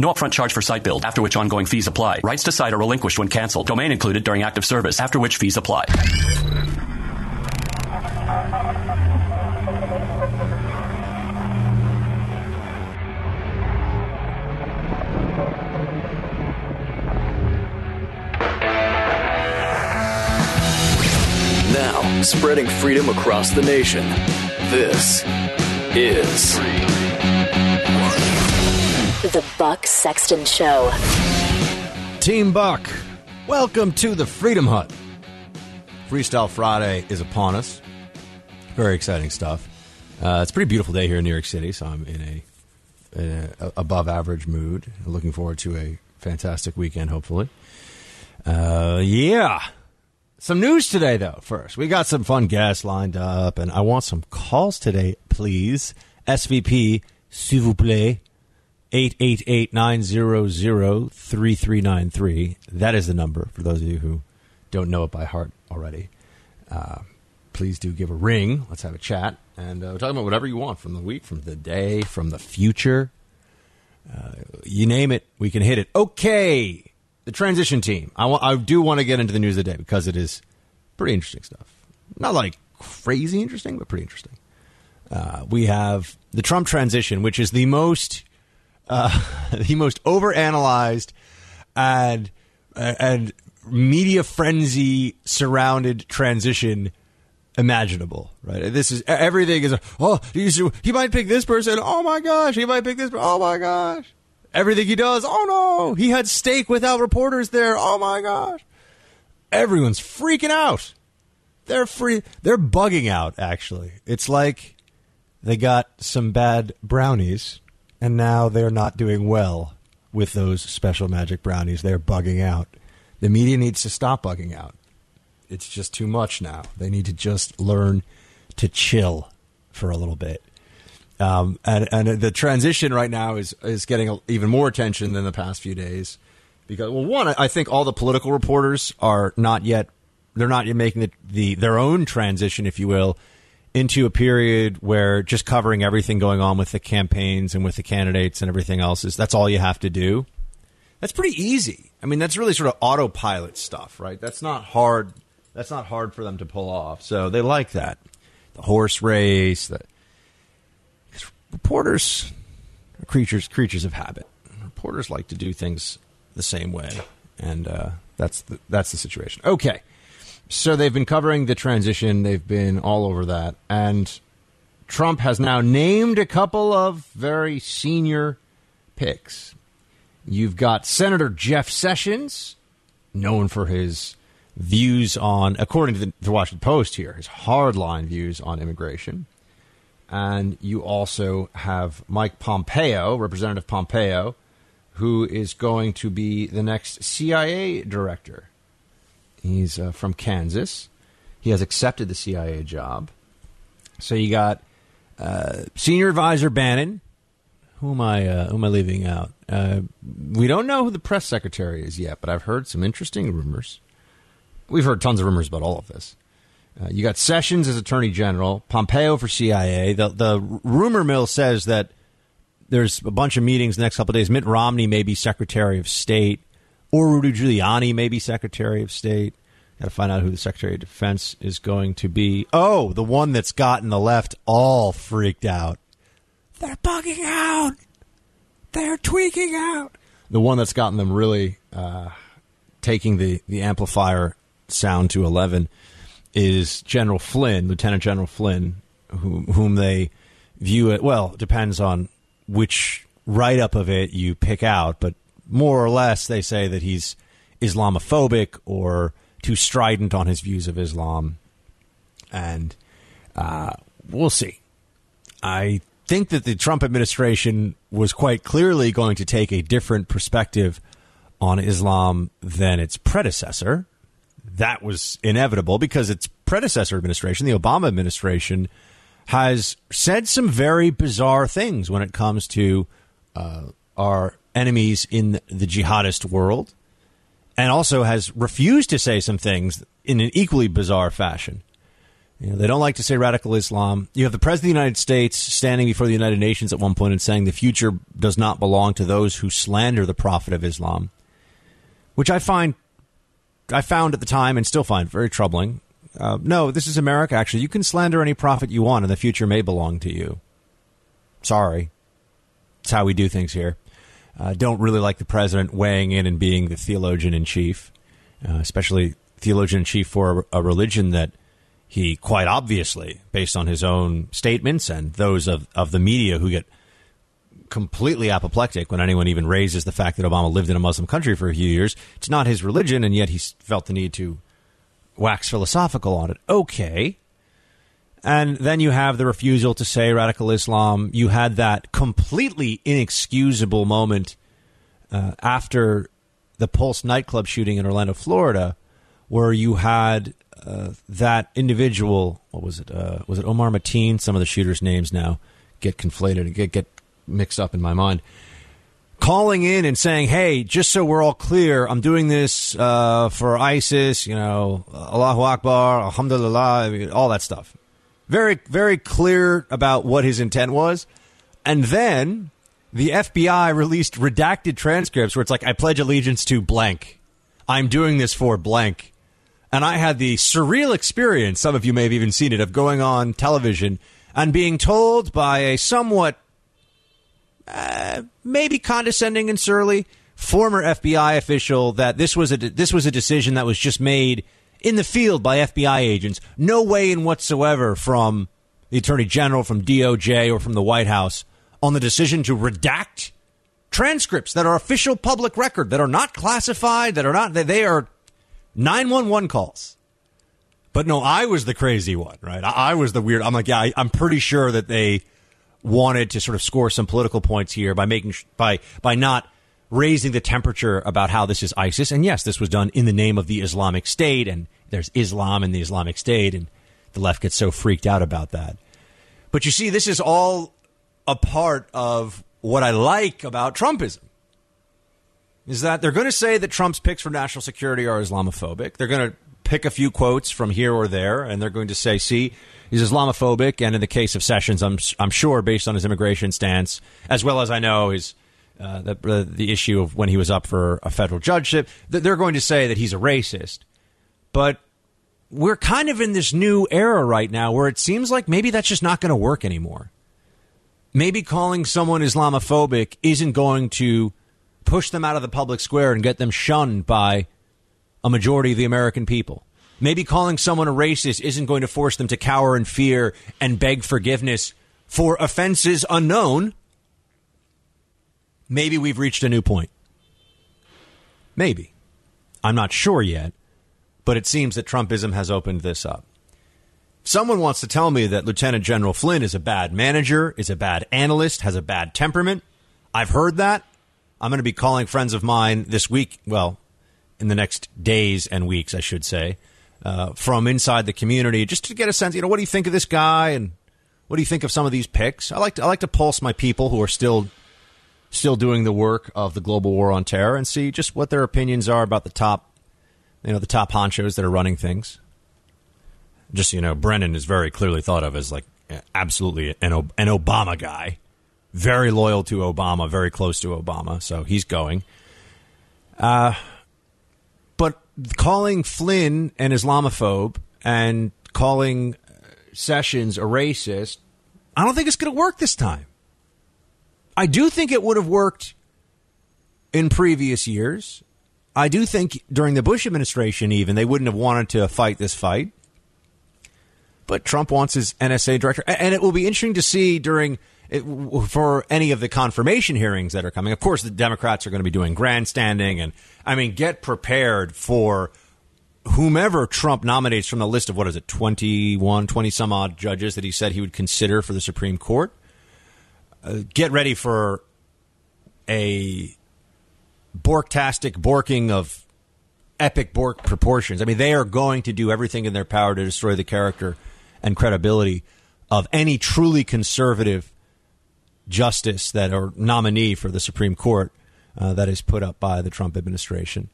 No upfront charge for site build, after which ongoing fees apply. Rights to site are relinquished when canceled. Domain included during active service, after which fees apply. Now, spreading freedom across the nation. This is The Buck Sexton Show. Team Buck, welcome to the Freedom Hut. Freestyle Friday is upon us. Very exciting stuff. Uh, it's a pretty beautiful day here in New York City, so I'm in a, in a above average mood. Looking forward to a fantastic weekend, hopefully. Uh, yeah. Some news today, though, first. We got some fun guests lined up, and I want some calls today, please. SVP, s'il vous plaît. 888-900-3393. That is the number for those of you who don't know it by heart already. Uh, please do give a ring. Let's have a chat. And uh, we're talking about whatever you want from the week, from the day, from the future. Uh, you name it, we can hit it. Okay, the transition team. I, I do want to get into the news of the day because it is pretty interesting stuff. Not like crazy interesting, but pretty interesting. Uh, we have the Trump transition, which is the most uh, the most overanalyzed and and media frenzy surrounded transition imaginable. Right? This is everything is oh he might pick this person. Oh my gosh, he might pick this. Oh my gosh, everything he does. Oh no, he had steak without reporters there. Oh my gosh, everyone's freaking out. They're free. They're bugging out. Actually, it's like they got some bad brownies and now they're not doing well with those special magic brownies. They're bugging out. The media needs to stop bugging out. It's just too much now. They need to just learn to chill for a little bit. Um, and, and the transition right now is is getting even more attention than the past few days because well, one, I think all the political reporters are not yet they're not yet making the, the their own transition, if you will, into a period where just covering everything going on with the campaigns and with the candidates and everything else is that's all you have to do. That's pretty easy. I mean, that's really sort of autopilot stuff, right? That's not hard. That's not hard for them to pull off. So they like that. The horse race. The reporters, are creatures, creatures of habit. Reporters like to do things the same way, and uh, that's the, that's the situation. Okay. So they've been covering the transition. They've been all over that. And Trump has now named a couple of very senior picks. You've got Senator Jeff Sessions, known for his views on, according to the, the Washington Post here, his hardline views on immigration. And you also have Mike Pompeo, Representative Pompeo, who is going to be the next CIA director. He's uh, from Kansas. He has accepted the CIA job. So you got uh, Senior Advisor Bannon. Who am I? Uh, who am I leaving out? Uh, we don't know who the press secretary is yet, but I've heard some interesting rumors. We've heard tons of rumors about all of this. Uh, you got Sessions as Attorney General, Pompeo for CIA. The the rumor mill says that there's a bunch of meetings the next couple of days. Mitt Romney may be Secretary of State or Rudy Giuliani maybe Secretary of State. Got to find out who the Secretary of Defense is going to be. Oh, the one that's gotten the left all freaked out. They're bugging out. They're tweaking out. The one that's gotten them really uh, taking the, the amplifier sound to 11 is General Flynn, Lieutenant General Flynn, whom, whom they view it, well, depends on which write up of it you pick out, but more or less they say that he's Islamophobic or too strident on his views of Islam. And uh, we'll see. I think that the Trump administration was quite clearly going to take a different perspective on Islam than its predecessor. That was inevitable because its predecessor administration, the Obama administration, has said some very bizarre things when it comes to uh, our enemies in the jihadist world, and also has refused to say some things in an equally bizarre fashion. You know, they don't like to say radical Islam. You have the President of the United States standing before the United Nations at one point and saying the future does not belong to those who slander the Prophet of Islam, which I find, I found at the time and still find very troubling. Uh, no, this is America, actually. You can slander any prophet you want, and the future may belong to you. Sorry. It's how we do things here. Uh, don't really like the president weighing in and being the theologian in chief, uh, especially theologian in chief for a, a religion that he quite obviously, based on his own statements and those of, of the media who get completely apoplectic when anyone even raises the fact that Obama lived in a Muslim country for a few years. It's not his religion, and yet he felt the need to wax philosophical on it. Okay. And then you have the refusal to say radical Islam. You had that completely inexcusable moment uh, after the Pulse nightclub shooting in Orlando, Florida, where you had uh, that individual. What was it? Uh, was it Omar Mateen? Some of the shooters' names now get conflated and get get mixed up in my mind. Calling in and saying, "Hey, just so we're all clear, I'm doing this uh, for ISIS. You know, Allahu Akbar, Alhamdulillah, all that stuff." Very, very clear about what his intent was, and then the FBI released redacted transcripts where it's like, "I pledge allegiance to blank. I'm doing this for blank." And I had the surreal experience, some of you may have even seen it, of going on television and being told by a somewhat, uh, maybe condescending and surly former FBI official that this was a this was a decision that was just made in the field by FBI agents. No weigh in whatsoever from the Attorney General, from DOJ, or from the White House on the decision to redact transcripts that are official public record, that are not classified, that are not they are 911 calls. But no, I was the crazy one, right? I, was the weird. I'm like, yeah, I, I'm pretty sure that they wanted to sort of score some political points here by making by by not raising the temperature about how this is ISIS. And yes, this was done in the name of the Islamic State, and there's Islam in the Islamic State, and the left gets so freaked out about that. But you see, this is all a part of what I like about Trumpism is that they're going to say that Trump's picks for national security are Islamophobic. They're going to pick a few quotes from here or there, and they're going to say, see, he's Islamophobic. And in the case of Sessions, I'm, I'm sure, based on his immigration stance, as well as I know his. Uh, the, uh, the issue of when he was up for a federal judgeship, they're going to say that he's a racist. But we're kind of in this new era right now where it seems like maybe that's just not going to work anymore. Maybe calling someone Islamophobic isn't going to push them out of the public square and get them shunned by a majority of the American people. Maybe calling someone a racist isn't going to force them to cower in fear and beg forgiveness for offenses unknown. Maybe we've reached a new point. Maybe. I'm not sure yet, but it seems that Trumpism has opened this up. Someone wants to tell me that Lieutenant General Flynn is a bad manager, is a bad analyst, has a bad temperament. I've heard that. I'm going to be calling friends of mine this week. Well, in the next days and weeks, I should say, uh, from inside the community, just to get a sense. You know, what do you think of this guy, and what do you think of some of these picks? I like to, I like to pulse my people who are still still doing the work of the global war on terror and see just what their opinions are about the top, you know, the top honchos that are running things. Just you know, Brennan is very clearly thought of as like absolutely an an Obama guy very loyal to Obama, very close to Obama, so he's going. Uh, but calling Flynn an Islamophobe and calling Sessions a racist, I don't think it's going to work this time. I do think it would have worked in previous years. I do think during the Bush administration, even they wouldn't have wanted to fight this fight. But Trump wants his NSA director, and it will be interesting to see during it, for any of the confirmation hearings that are coming. Of course, the Democrats are going to be doing grandstanding, and I mean, get prepared for whomever Trump nominates from the list of what is it, 21, 20 some odd judges that he said he would consider for the Supreme Court. Uh, get ready for a borktastic borking of epic bork proportions. I mean, they are going to do everything in their power to destroy the character and credibility of any truly conservative justice that or nominee for the Supreme Court uh, that is put up by the Trump administration.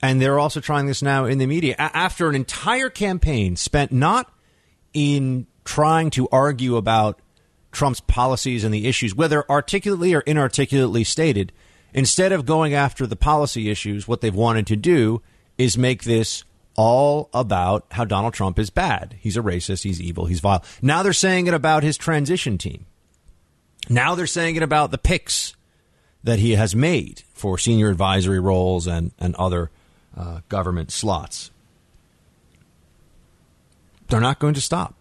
And they're also trying this now in the media A- after an entire campaign spent not in trying to argue about Trump's policies and the issues, whether articulately or inarticulately stated. Instead of going after the policy issues, what they've wanted to do is make this all about how Donald Trump is bad. He's a racist, he's evil, he's vile. Now they're saying it about his transition team. Now they're saying it about the picks that he has made for senior advisory roles and, and other uh, government slots. They're not going to stop.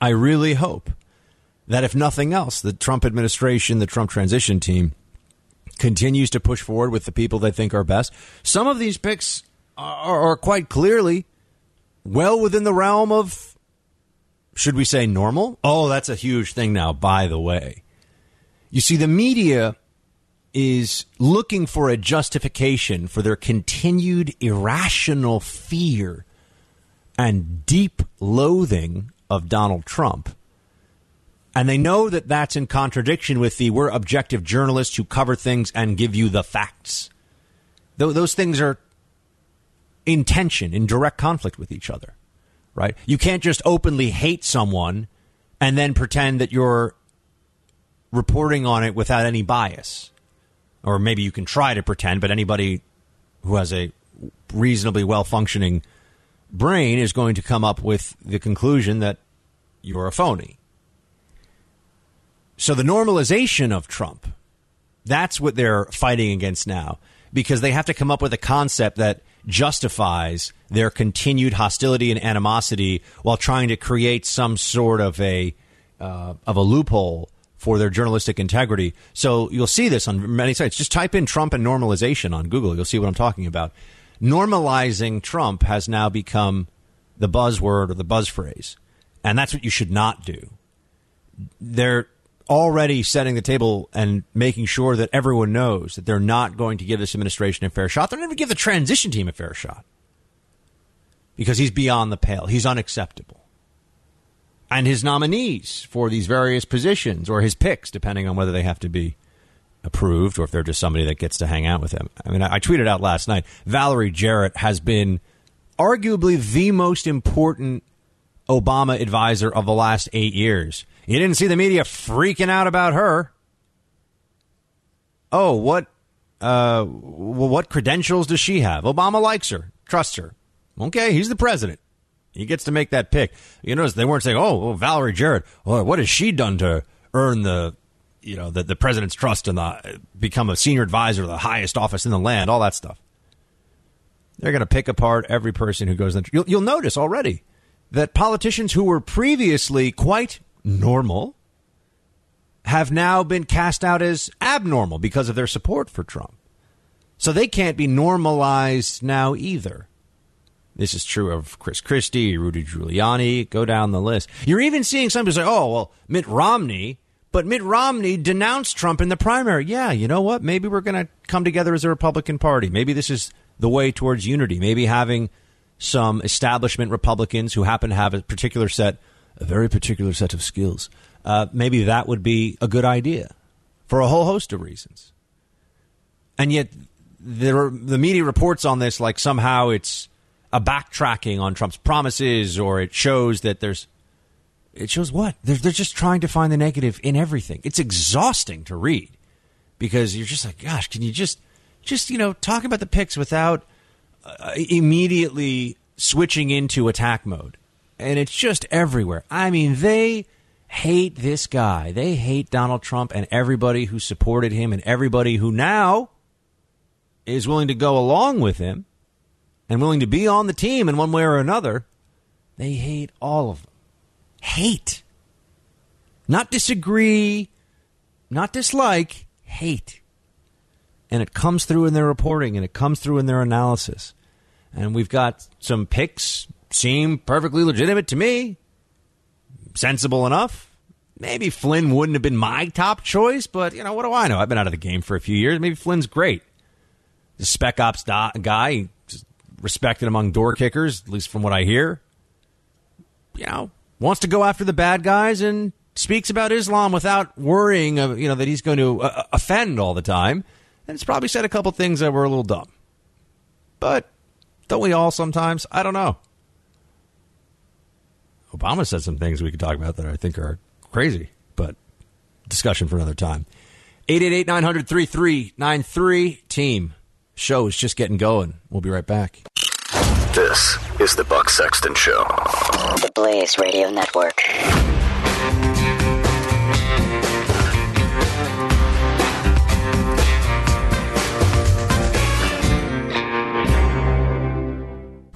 I really hope that, if nothing else, the Trump administration, the Trump transition team, continues to push forward with the people they think are best. Some of these picks are, are quite clearly well within the realm of, should we say, normal? Oh, that's a huge thing now, by the way. You see, the media is looking for a justification for their continued irrational fear and deep loathing of Donald Trump. And they know that that's in contradiction with the we're objective journalists who cover things and give you the facts. Those things are in tension, in direct conflict with each other, right? You can't just openly hate someone and then pretend that you're reporting on it without any bias. Or maybe you can try to pretend, but anybody who has a reasonably well functioning brain is going to come up with the conclusion that you're a phony. So the normalization of Trump, that's what they're fighting against now because they have to come up with a concept that justifies their continued hostility and animosity while trying to create some sort of a uh, of a loophole for their journalistic integrity. So you'll see this on many sites. Just type in Trump and normalization on Google. You'll see what I'm talking about. Normalizing Trump has now become the buzzword or the buzz phrase. And that's what you should not do. They're already setting the table and making sure that everyone knows that they're not going to give this administration a fair shot. They're not going to give the transition team a fair shot because he's beyond the pale. He's unacceptable. And his nominees for these various positions or his picks, depending on whether they have to be approved or if they're just somebody that gets to hang out with him. I mean, I, I tweeted out last night Valerie Jarrett has been arguably the most important Obama advisor of the last eight years. You didn't see the media freaking out about her. Oh, what? Uh, what credentials does she have? Obama likes her, trusts her. Okay, he's the president. He gets to make that pick. You notice they weren't saying, "Oh, well, Valerie Jarrett. Well, what has she done to earn the, you know, the, the president's trust and the, become a senior advisor, the highest office in the land, all that stuff." They're going to pick apart every person who goes. In. You'll, you'll notice already that politicians who were previously quite normal have now been cast out as abnormal because of their support for Trump. So they can't be normalized now either. This is true of Chris Christie, Rudy Giuliani, go down the list. You're even seeing some people say, oh, well, Mitt Romney, but Mitt Romney denounced Trump in the primary. Yeah, you know what? Maybe we're going to come together as a Republican Party. Maybe this is the way towards unity. Maybe having some establishment Republicans who happen to have a particular set, a very particular set of skills, uh, maybe that would be a good idea for a whole host of reasons. And yet, there, the media reports on this like somehow it's a backtracking on Trump's promises, or it shows that there's. It shows what? They're, they're just trying to find the negative in everything. It's exhausting to read because you're just like, gosh, can you just, just you know, talk about the picks without uh, immediately switching into attack mode, and it's just everywhere. I mean, they hate this guy. They hate Donald Trump and everybody who supported him and everybody who now is willing to go along with him and willing to be on the team in one way or another, they hate all of them. Hate. Not disagree, not dislike, hate. And it comes through in their reporting and it comes through in their analysis. And we've got some picks seem perfectly legitimate to me, sensible enough. Maybe Flynn wouldn't have been my top choice, but you know what do I know? I've been out of the game for a few years. Maybe Flynn's great. The spec ops do- guy, respected among door kickers, at least from what I hear. You know, wants to go after the bad guys and speaks about Islam without worrying of you know that he's going to uh, offend all the time. And it's probably said a couple things that were a little dumb. But don't we all sometimes? I don't know. Obama said some things we could talk about that I think are crazy, but discussion for another time. 888 900 3393 team. Show is just getting going. We'll be right back. This is the Buck Sexton Show. The Blaze Radio Network.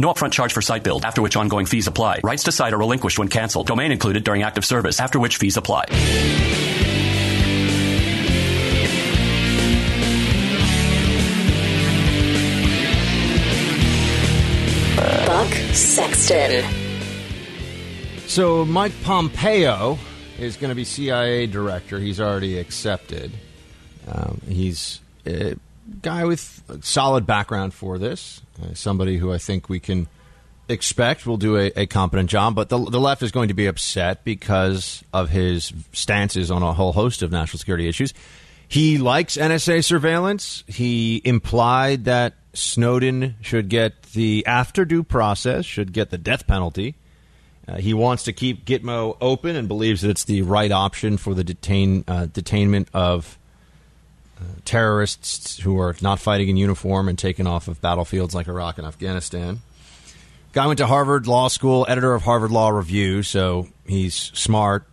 No upfront charge for site build, after which ongoing fees apply. Rights to site are relinquished when canceled. Domain included during active service, after which fees apply. Buck Sexton. So Mike Pompeo is going to be CIA director. He's already accepted. Um, he's a guy with a solid background for this. Uh, somebody who I think we can expect will do a, a competent job. But the, the left is going to be upset because of his stances on a whole host of national security issues. He likes NSA surveillance. He implied that Snowden should get the after due process, should get the death penalty. Uh, he wants to keep Gitmo open and believes that it's the right option for the detain uh, detainment of terrorists who are not fighting in uniform and taken off of battlefields like Iraq and Afghanistan. Guy went to Harvard Law School, editor of Harvard Law Review, so he's smart.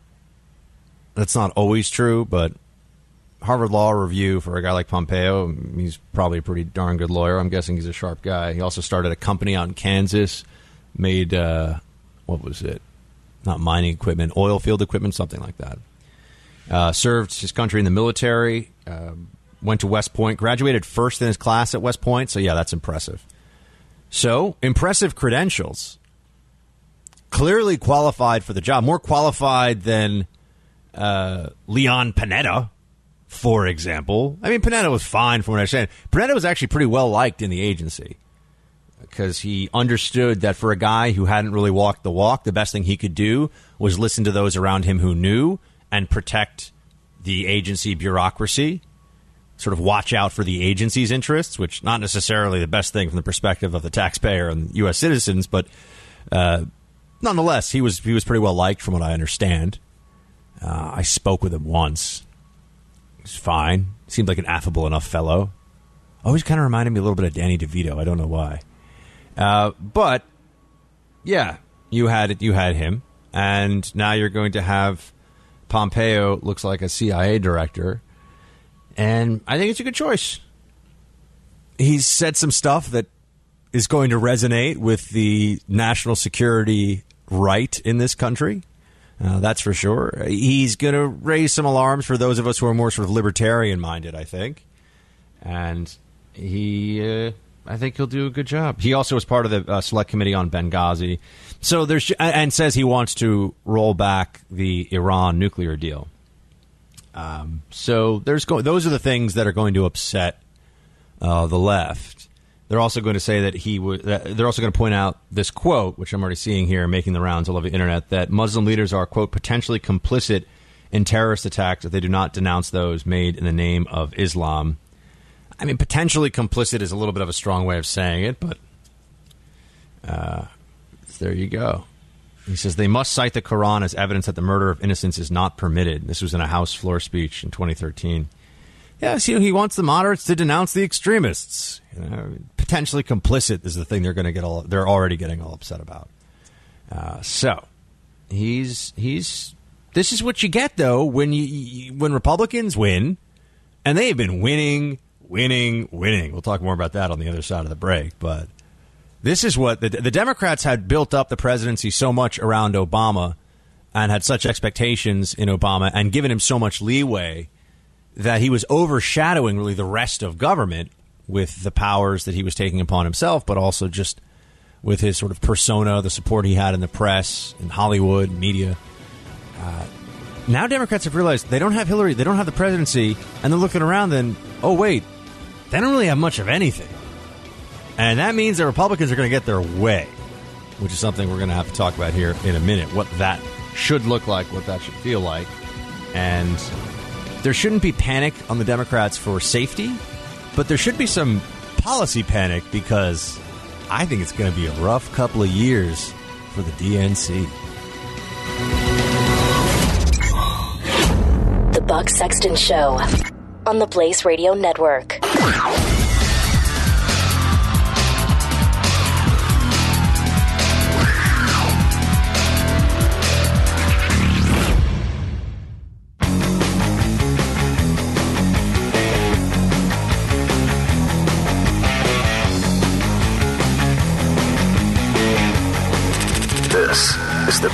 That's not always true, but Harvard Law Review for a guy like Pompeo, he's probably a pretty darn good lawyer. I'm guessing he's a sharp guy. He also started a company out in Kansas, made uh, what was it? Not mining equipment, oil field equipment, something like that. Uh, served his country in the military. Uh, went to West Point, graduated first in his class at West Point. So yeah, that's impressive. So impressive credentials. Clearly qualified for the job, more qualified than uh, Leon Panetta, for example. I mean, Panetta was fine from what I understand. Panetta was actually pretty well liked in the agency because he understood that for a guy who hadn't really walked the walk, the best thing he could do was listen to those around him who knew and protect the agency bureaucracy. Sort of watch out for the agency's interests, which not necessarily the best thing from the perspective of the taxpayer and U.S. citizens, but uh, nonetheless, he was he was pretty well liked from what I understand. Uh, I spoke with him once. He's fine. Seemed like an affable enough fellow. Always kind of reminded me a little bit of Danny DeVito. I don't know why. Uh, but yeah, you had it. you had him, and now you're going to have Pompeo. Looks like a CIA director, and I think it's a good choice. He's said some stuff that is going to resonate with the national security right in this country. Uh, that's for sure. He's going to raise some alarms for those of us who are more sort of libertarian minded, I think. And he uh, I think he'll do a good job. He also was part of the uh, select committee on Benghazi, so there's and says he wants to roll back the Iran nuclear deal. Um, so there's go- those are the things that are going to upset uh, the left. They're also going to say that he would. They're also going to point out this quote, which I'm already seeing here, making the rounds all over the internet, that Muslim leaders are quote potentially complicit in terrorist attacks if they do not denounce those made in the name of Islam. I mean, potentially complicit is a little bit of a strong way of saying it, but uh, there you go. He says they must cite the Quran as evidence that the murder of innocents is not permitted. This was in a House floor speech in 2013. Yes, you he wants the moderates to denounce the extremists. You know, potentially complicit is the thing they're going to get all. They're already getting all upset about. Uh, so he's he's. This is what you get though when you when Republicans win, and they've been winning, winning, winning. We'll talk more about that on the other side of the break, but this is what the, the Democrats had built up the presidency so much around Obama and had such expectations in Obama and given him so much leeway that he was overshadowing really the rest of government with the powers that he was taking upon himself, but also just with his sort of persona, the support he had in the press, in Hollywood, media. Uh, now Democrats have realized they don't have Hillary, they don't have the presidency, and they're looking around and, oh, wait, they don't really have much of anything. And that means the Republicans are going to get their way, which is something we're going to have to talk about here in a minute. What that should look like, what that should feel like. And there shouldn't be panic on the Democrats for safety, but there should be some policy panic because I think it's going to be a rough couple of years for the DNC. The Buck Sexton Show on the Blaze Radio Network.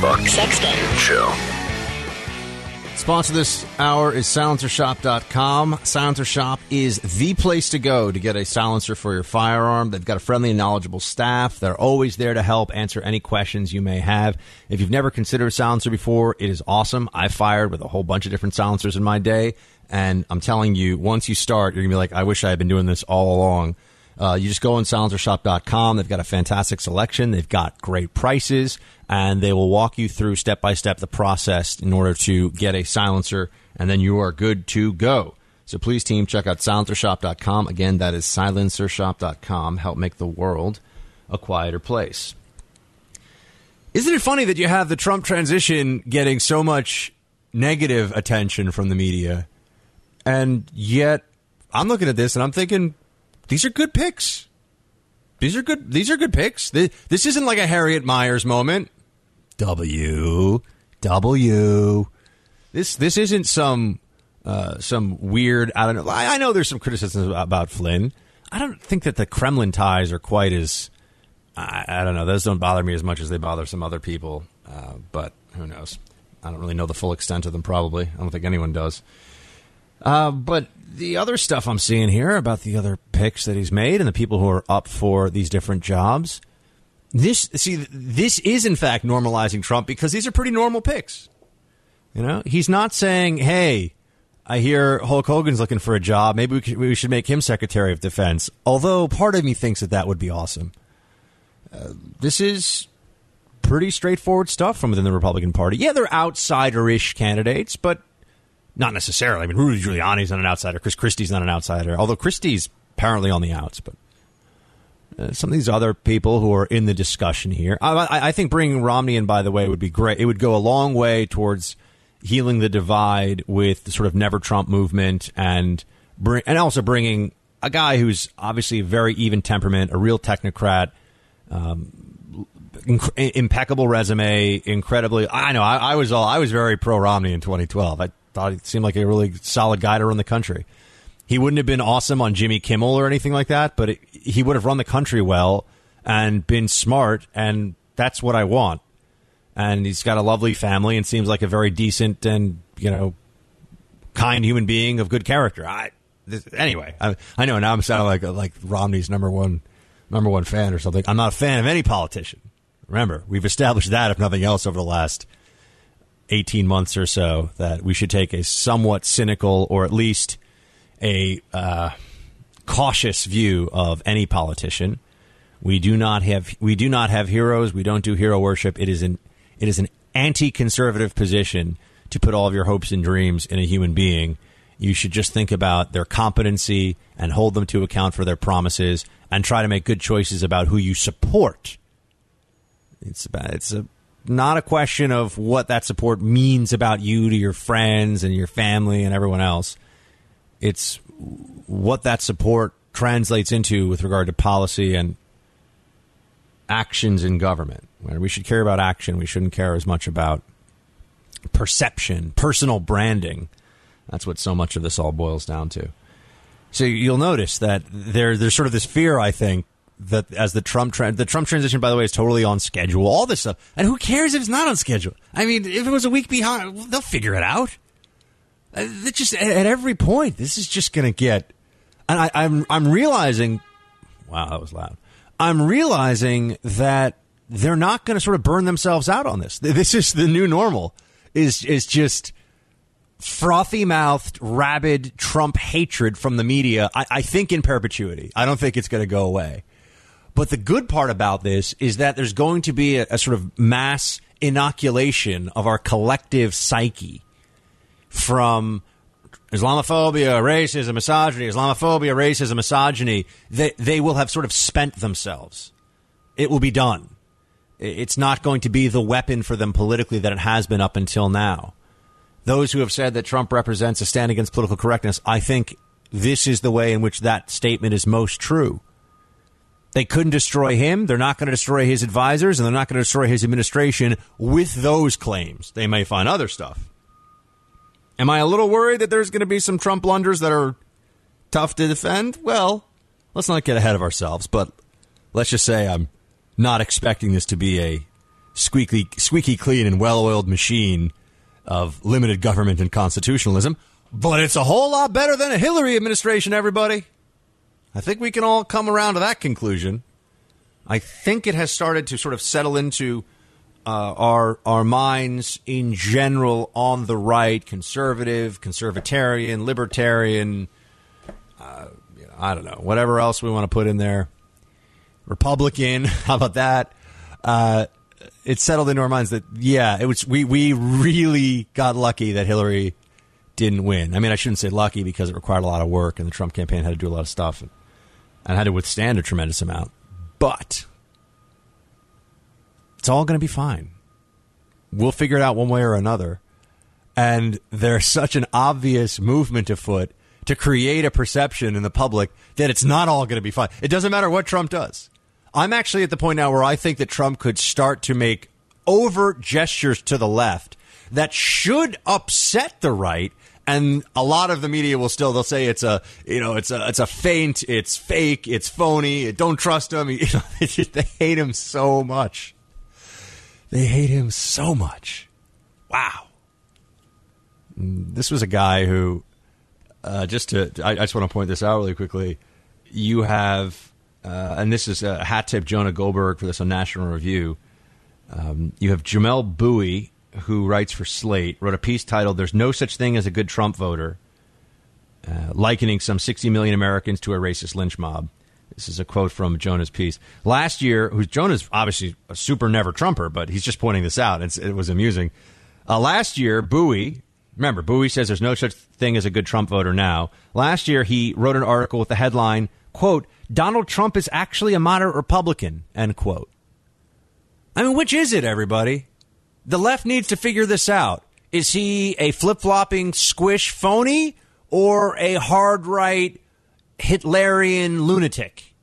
Buck Sexton Show. Sponsor this hour is silencershop.com. Silencer Shop is the place to go to get a silencer for your firearm. They've got a friendly and knowledgeable staff. They're always there to help answer any questions you may have. If you've never considered a silencer before, it is awesome. I fired with a whole bunch of different silencers in my day, and I'm telling you, once you start, you're going to be like, I wish I had been doing this all along. Uh, you just go on silencershop.com. They've got a fantastic selection. They've got great prices, and they will walk you through step by step the process in order to get a silencer, and then you are good to go. So please, team, check out silencershop.com. Again, that is silencershop.com. Help make the world a quieter place. Isn't it funny that you have the Trump transition getting so much negative attention from the media, and yet I'm looking at this and I'm thinking these are good picks. These are good. These are good picks. This, this isn't like a Harriet Miers moment. W W. This this isn't some uh, some weird. I don't know. I, I know there's some criticisms about, about Flynn. I don't think that the Kremlin ties are quite as. I, I don't know. Those don't bother me as much as they bother some other people. Uh, but who knows? I don't really know the full extent of them. Probably, I don't think anyone does. Uh, but the other stuff I'm seeing here about the other picks that he's made and the people who are up for these different jobs, this see this is in fact normalizing Trump because these are pretty normal picks. You know, he's not saying, "Hey, I hear Hulk Hogan's looking for a job. Maybe we, we should make him Secretary of Defense." Although part of me thinks that that would be awesome. Uh, this is pretty straightforward stuff from within the Republican Party. Yeah, they're outsider-ish candidates, but not necessarily. I mean, Rudy Giuliani's not an outsider. Chris Christie's not an outsider. Although Christie's apparently on the outs, but uh, some of these other people who are in the discussion here. I, I, think bringing Romney in, by the way, would be great. It would go a long way towards healing the divide with the sort of never Trump movement and bring, and also bringing a guy who's obviously very even temperament, a real technocrat. Um, inc- impeccable resume, incredibly. I know. I, I was all. I was very pro Romney in 2012. I thought he seemed like a really solid guy to run the country. He wouldn't have been awesome on Jimmy Kimmel or anything like that, but it, he would have run the country well and been smart, and that's what I want. And he's got a lovely family and seems like a very decent and you know kind human being of good character. I this, anyway, I, I know now I'm sounding like like Romney's number one number one fan or something. I'm not a fan of any politician. Remember, we've established that, if nothing else, over the last 18 months or so, that we should take a somewhat cynical or at least a uh, cautious view of any politician. We do not have we do not have heroes. We don't do hero worship. It is an it is an anti-conservative position to put all of your hopes and dreams in a human being. You should just think about their competency and hold them to account for their promises and try to make good choices about who you support. It's about it's a not a question of what that support means about you to your friends and your family and everyone else. It's what that support translates into with regard to policy and actions in government. We should care about action. We shouldn't care as much about perception, personal branding. That's what so much of this all boils down to. So you'll notice that there, there's sort of this fear, I think, that as the Trump tra- the Trump transition, by the way, is totally on schedule. All this stuff, and who cares if it's not on schedule? I mean, if it was a week behind, they'll figure it out. Uh, just at every point, this is just going to get. And I, I'm I'm realizing, wow, that was loud. I'm realizing that they're not going to sort of burn themselves out on this. This is the new normal. Is is just frothy mouthed, rabid Trump hatred from the media. I, I think in perpetuity. I don't think it's going to go away. But the good part about this is that there's going to be a, a sort of mass inoculation of our collective psyche from Islamophobia, racism, misogyny, Islamophobia, racism, misogyny, they, they will have sort of spent themselves. It will be done. It's not going to be the weapon for them politically that it has been up until now. Those who have said that Trump represents a stand against political correctness, I think this is the way in which that statement is most true. They couldn't destroy him. They're not going to destroy his advisors, and they're not going to destroy his administration with those claims. They may find other stuff. Am I a little worried that there's going to be some Trump blunders that are tough to defend? Well, let's not get ahead of ourselves, but let's just say I'm not expecting this to be a squeaky, squeaky clean and well oiled machine of limited government and constitutionalism, but it's a whole lot better than a Hillary administration, everybody. I think we can all come around to that conclusion. I think it has started to sort of settle into uh, our our minds in general on the right, conservative, conservatarian, libertarian. Uh, I don't know, whatever else we want to put in there. Republican, how about that? Uh, it's settled into our minds that yeah, it was we we really got lucky that Hillary didn't win. I mean, I shouldn't say lucky because it required a lot of work, and the Trump campaign had to do a lot of stuff and, had to withstand a tremendous amount. But it's all going to be fine. We'll figure it out one way or another. And there's such an obvious movement afoot to create a perception in the public that it's not all going to be fine. It doesn't matter what Trump does. I'm actually at the point now where I think that Trump could start to make overt gestures to the left that should upset the right and a lot of the media will still they'll say it's a you know it's a it's a feint it's fake it's phony don't trust him you know, they hate him so much they hate him so much. Wow. This was a guy who, uh, just to, I, I, just want to point this out really quickly. You have, uh, and this is a hat tip Jonah Goldberg for this on National Review. Um, you have Jamelle Bouie, who writes for Slate, wrote a piece titled "There's No Such Thing as a Good Trump Voter," uh, likening some 60 million Americans to a racist lynch mob. This is a quote from Jonah's piece. Last year, who's Jonah's obviously a super never Trumper, but he's just pointing this out. It's, it was amusing. Uh, last year, Bouie, remember, Bouie says there's no such thing as a good Trump voter now. Last year, he wrote an article with the headline, quote, Donald Trump is actually a moderate Republican, end quote. I mean, which is it, everybody? The left needs to figure this out. Is he a flip flopping squish phony or a hard right Hitlerian lunatic.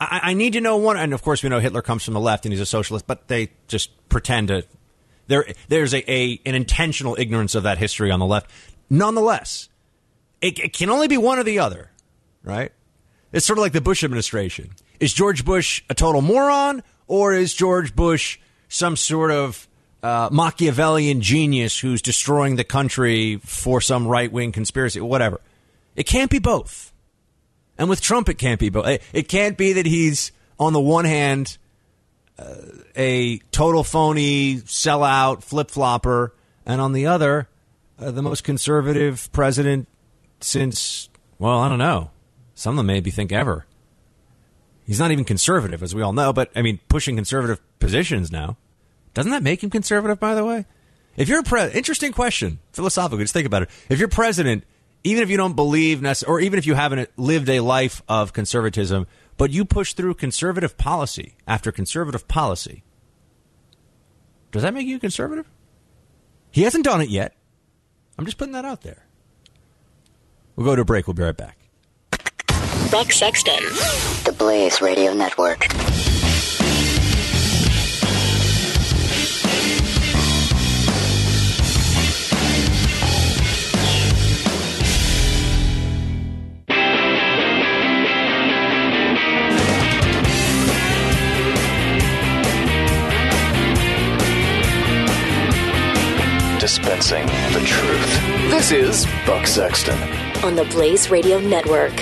I, I, need to know one. And of course, we know Hitler comes from the left and he's a socialist, but they just pretend to. There, there's a, a an intentional ignorance of that history on the left. Nonetheless, it, it can only be one or the other, right? It's sort of like the Bush administration. Is George Bush a total moron, or is George Bush some sort of uh, Machiavellian genius who's destroying the country for some right wing conspiracy, whatever? It can't be both. And with Trump, it can't be both. It can't be that he's on the one hand, uh, a total phony, sellout, flip flopper, and on the other, uh, the most conservative president since, well, I don't know. Some of them maybe think ever. He's not even conservative, as we all know, but I mean, pushing conservative positions now. Doesn't that make him conservative, by the way? If you're a pre- interesting question, philosophically, just think about it. If you're president, even if you don't believe, nece- or even if you haven't lived a life of conservatism, but you push through conservative policy after conservative policy, does that make you conservative? He hasn't done it yet. I'm just putting that out there. We'll go to a break. We'll be right back. Buck Sexton. The Blaze Radio Network. Dispensing the truth. This is Buck Sexton. On the Blaze Radio Network.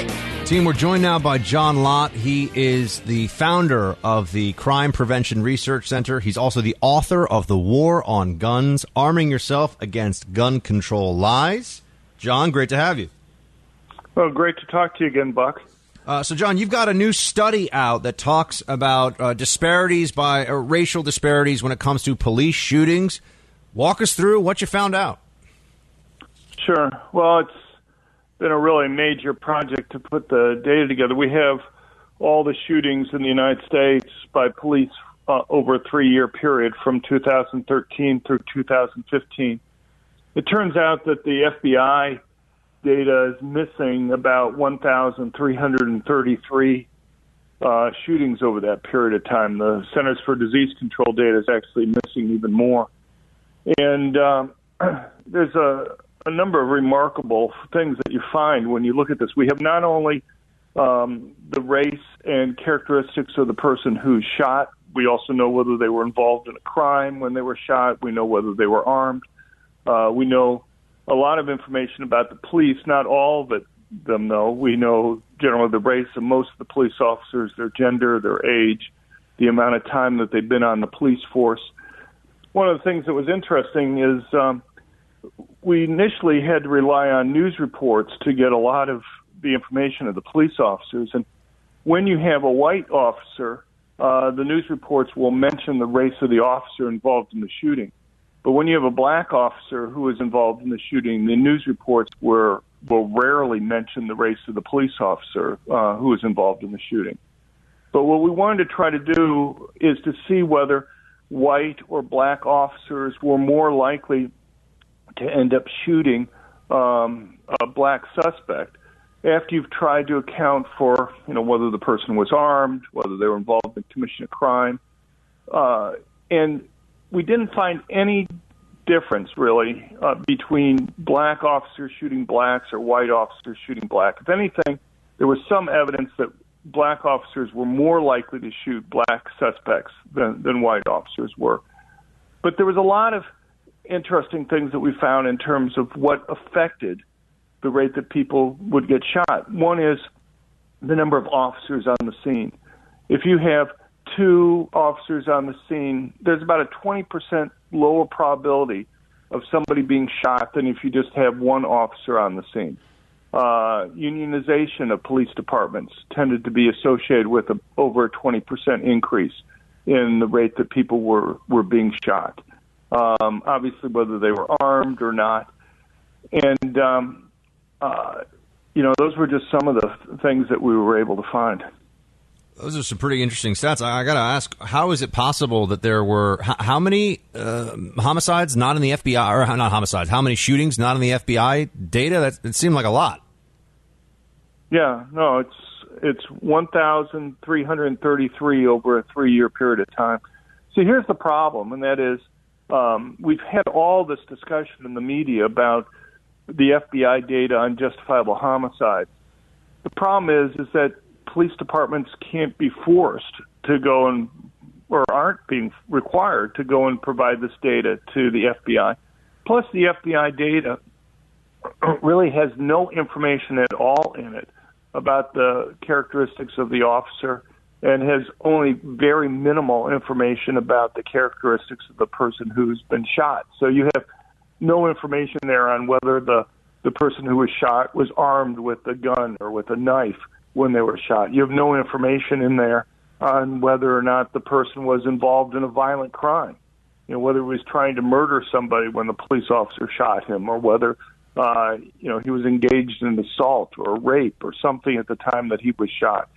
Team, we're joined now by John Lott. He is the founder of the Crime Prevention Research Center. He's also the author of The War on Guns Arming Yourself Against Gun Control Lies. John, great to have you. Well, great to talk to you again, Buck. Uh, so, John, you've got a new study out that talks about uh, disparities by uh, racial disparities when it comes to police shootings. Walk us through what you found out. Sure. Well, it's been a really major project to put the data together. We have all the shootings in the United States by police uh, over a three year period from 2013 through 2015. It turns out that the FBI data is missing about 1,333 uh, shootings over that period of time. The Centers for Disease Control data is actually missing even more. And um, there's a, a number of remarkable things that you find when you look at this. We have not only um, the race and characteristics of the person who's shot, we also know whether they were involved in a crime when they were shot. We know whether they were armed. Uh, we know a lot of information about the police, not all of it, them though. We know generally the race of most of the police officers, their gender, their age, the amount of time that they've been on the police force. One of the things that was interesting is um, we initially had to rely on news reports to get a lot of the information of the police officers. And when you have a white officer, uh, the news reports will mention the race of the officer involved in the shooting. But when you have a black officer who is involved in the shooting, the news reports were, will rarely mention the race of the police officer uh, who involved in the shooting. But what we wanted to try to do is to see whether white or black officers were more likely to end up shooting um, a black suspect after you've tried to account for, you know, whether the person was armed, whether they were involved in commission of crime, uh, and we didn't find any difference really uh, between black officers shooting blacks or white officers shooting black. If anything, there was some evidence that black officers were more likely to shoot black suspects than, than white officers were. But there was a lot of interesting things that we found in terms of what affected the rate that people would get shot. One is the number of officers on the scene. If you have two officers on the scene, there's about a 20% lower probability of somebody being shot than if you just have one officer on the scene. Uh, unionization of police departments tended to be associated with a, over a 20% increase in the rate that people were, were being shot. Um, obviously, whether they were armed or not. And, um, uh, you know, those were just some of the things that we were able to find. Those are some pretty interesting stats. I, I got to ask, how is it possible that there were how, how many uh, homicides not in the FBI or not homicides? How many shootings not in the FBI data? That it seemed like a lot. Yeah, no, it's it's 1,333 over a three-year period of time. See, here's the problem, and that is um, we've had all this discussion in the media about the FBI data on justifiable homicide. The problem is, is that police departments can't be forced to go and or aren't being required to go and provide this data to the FBI. Plus, the FBI data really has no information at all in it about the characteristics of the officer and has only very minimal information about the characteristics of the person who's been shot. So you have no information there on whether the the person who was shot was armed with a gun or with a knife when they were shot. You have no information in there on whether or not the person was involved in a violent crime. You know, whether he was trying to murder somebody when the police officer shot him, or whether uh, you know he was engaged in assault or rape or something at the time that he was shot.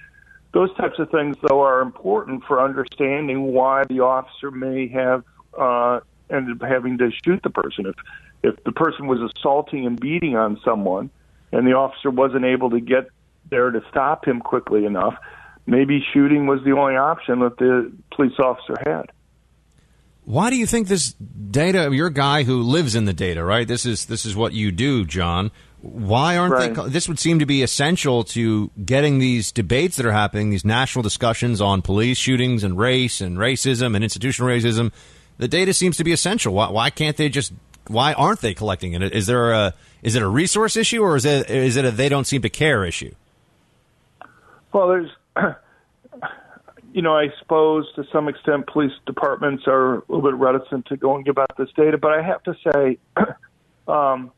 Those types of things, though, are important for understanding why the officer may have uh, ended up having to shoot the person. If if the person was assaulting and beating on someone, and the officer wasn't able to get there to stop him quickly enough, maybe shooting was the only option that the police officer had. Why do you think this data? You're a guy who lives in the data, right? This is this is what you do, John. Why aren't Right. they? This would seem to be essential to getting these debates that are happening, these national discussions on police shootings and race and racism and institutional racism. The data seems to be essential. Why, why can't they just? Why aren't they collecting it? Is there a is it a resource issue or is it is it a they don't seem to care issue? Well, there's, you know, I suppose to some extent police departments are a little bit reticent to go and give out this data, but I have to say, um,